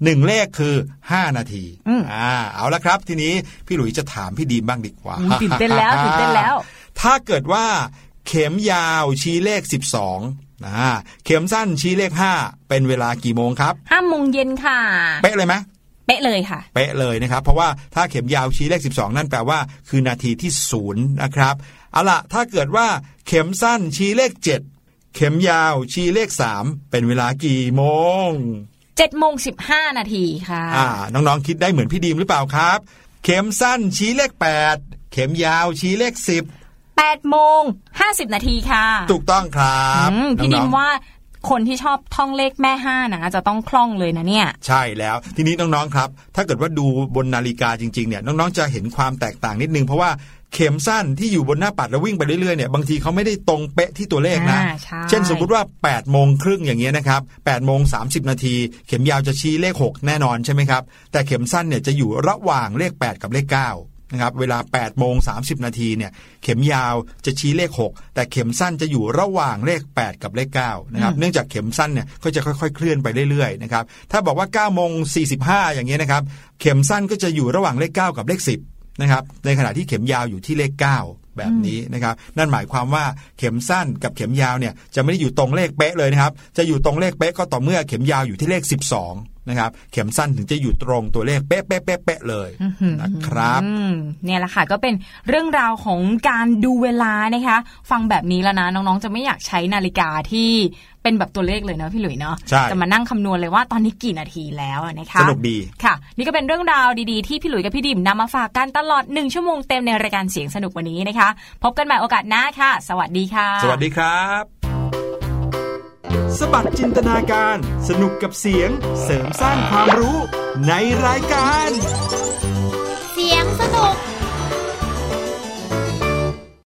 หนึ่งเลขคือ 5 นาทีอืมอ่าเอาละครับ ทีนี้พี่หลุยจะถามพี่ดีมบ้างดีกว่าอืมตื่นเต้นแล้วตื่นเต้นแล้ว ถ้าเกิดว่า เข็มยาวชี้เลข 12นะเข็มสั้นชี้เลข 5 เป็นเวลากี่โมงครับ5โมงเย็นค่ะ เป๊ะเลยไหมเป๊ะเลยค่ะ เป๊ะเลยนะครับ เพราะว่าถ้าเข็มยาวชี้เลข 12 นั่นแปลว่า คือนาทีที่ศูนย์นะครับเอาล่ะถ้าเกิดว่าเข็มสั้นชี้เลข 7 เข็มยาวชี้เลข3เป็นเวลากี่โมง7โมง15นาทีค่ะ อ่า น้องๆคิดได้เหมือนพี่ดีมหรือเปล่าครับ เข็มสั้นชี้เลข8เข็มยาวชี้เลข10 8โมง50นาทีค่ะ ถูกต้องครับอืมพี่ดิน้มองๆว่าคนที่ชอบท่องเลขแม่ห้านะจะต้องคล่องเลยนะเนี่ย ใช่แล้วทีนี้น้องๆครับ ถ้าเกิดว่าดูบนนาฬิกาจริงๆเนี่ยน้องๆจะเห็นความแตกต่างนิดนึงเพราะว่า เข็มสั้นที่อยู่บนหน้าปัดแล้ววิ่งไปเรื่อยๆเนี่ยบางทีเขาไม่ได้ตรงเป๊ะที่ตัวเลขนะอ่าใช่เช่นสมมุติว่า8โมงครึ่งอย่างเงี้ยนะครับ8โมง30นาที เข็มยาวจะชี้เลข 6 แน่นอนใช่ไหมครับ แต่เข็มสั้นเนี่ยจะอยู่ระหว่างเลข 8 กับเลข 9 นะครับ เวลา8โมง30นาทีเนี่ยเข็มยาวจะชี้เลข 6 แต่เข็มสั้นจะอยู่ระหว่างเลข 8 กับเลข9นะครับเนื่องจากเข็มสั้นเนี่ยก็จะค่อยๆเคลื่อนไปเรื่อยๆนะครับถ้าบอกว่า9โมง45อย่างเงี้ยนะครับเข็มสั้นก็จะอยู่ระหว่างเลข 9 กับเลข 10 นะครับ ในขณะที่เข็มยาวอยู่ที่เลข 9 แบบนี้นะครับ นั่นหมายความว่าเข็มสั้นกับเข็มยาวเนี่ยจะไม่ได้อยู่ตรงเลขเป๊ะเลยนะครับ จะอยู่ตรงเลขเป๊ะก็ต่อเมื่อเข็มยาวอยู่ที่เลข 12 นะครับ เข็มสั้นถึงจะอยู่ตรงตัวเลขเป๊ะเป๊ะเป๊ะเป๊ะเลยนะครับอืมเนี่ยแหละค่ะก็เป็นเรื่องราวของการดูเวลานะคะ ฟังแบบนี้แล้วนะน้องๆจะไม่อยากใช้นาฬิกาที่ เป็นแบบตัวเลขเลยเนาะพี่หลุยเนาะใช่จะมานั่งคำนวณเลยว่าตอนนี้กี่นาทีแล้วนะคะสนุกดีค่ะ นี่ก็เป็นเรื่องราวดีๆที่พี่หลุยกับพี่ดิมนำมาฝากกันตลอดหนึ่งชั่วโมงเต็มในรายการเสียงสนุกวันนี้นะคะ พบกันใหม่โอกาสหน้าค่ะ สวัสดีค่ะ สวัสดีครับสบัดจินตนาการสนุกกับเสียงเสริมสร้างความรู้ในรายการ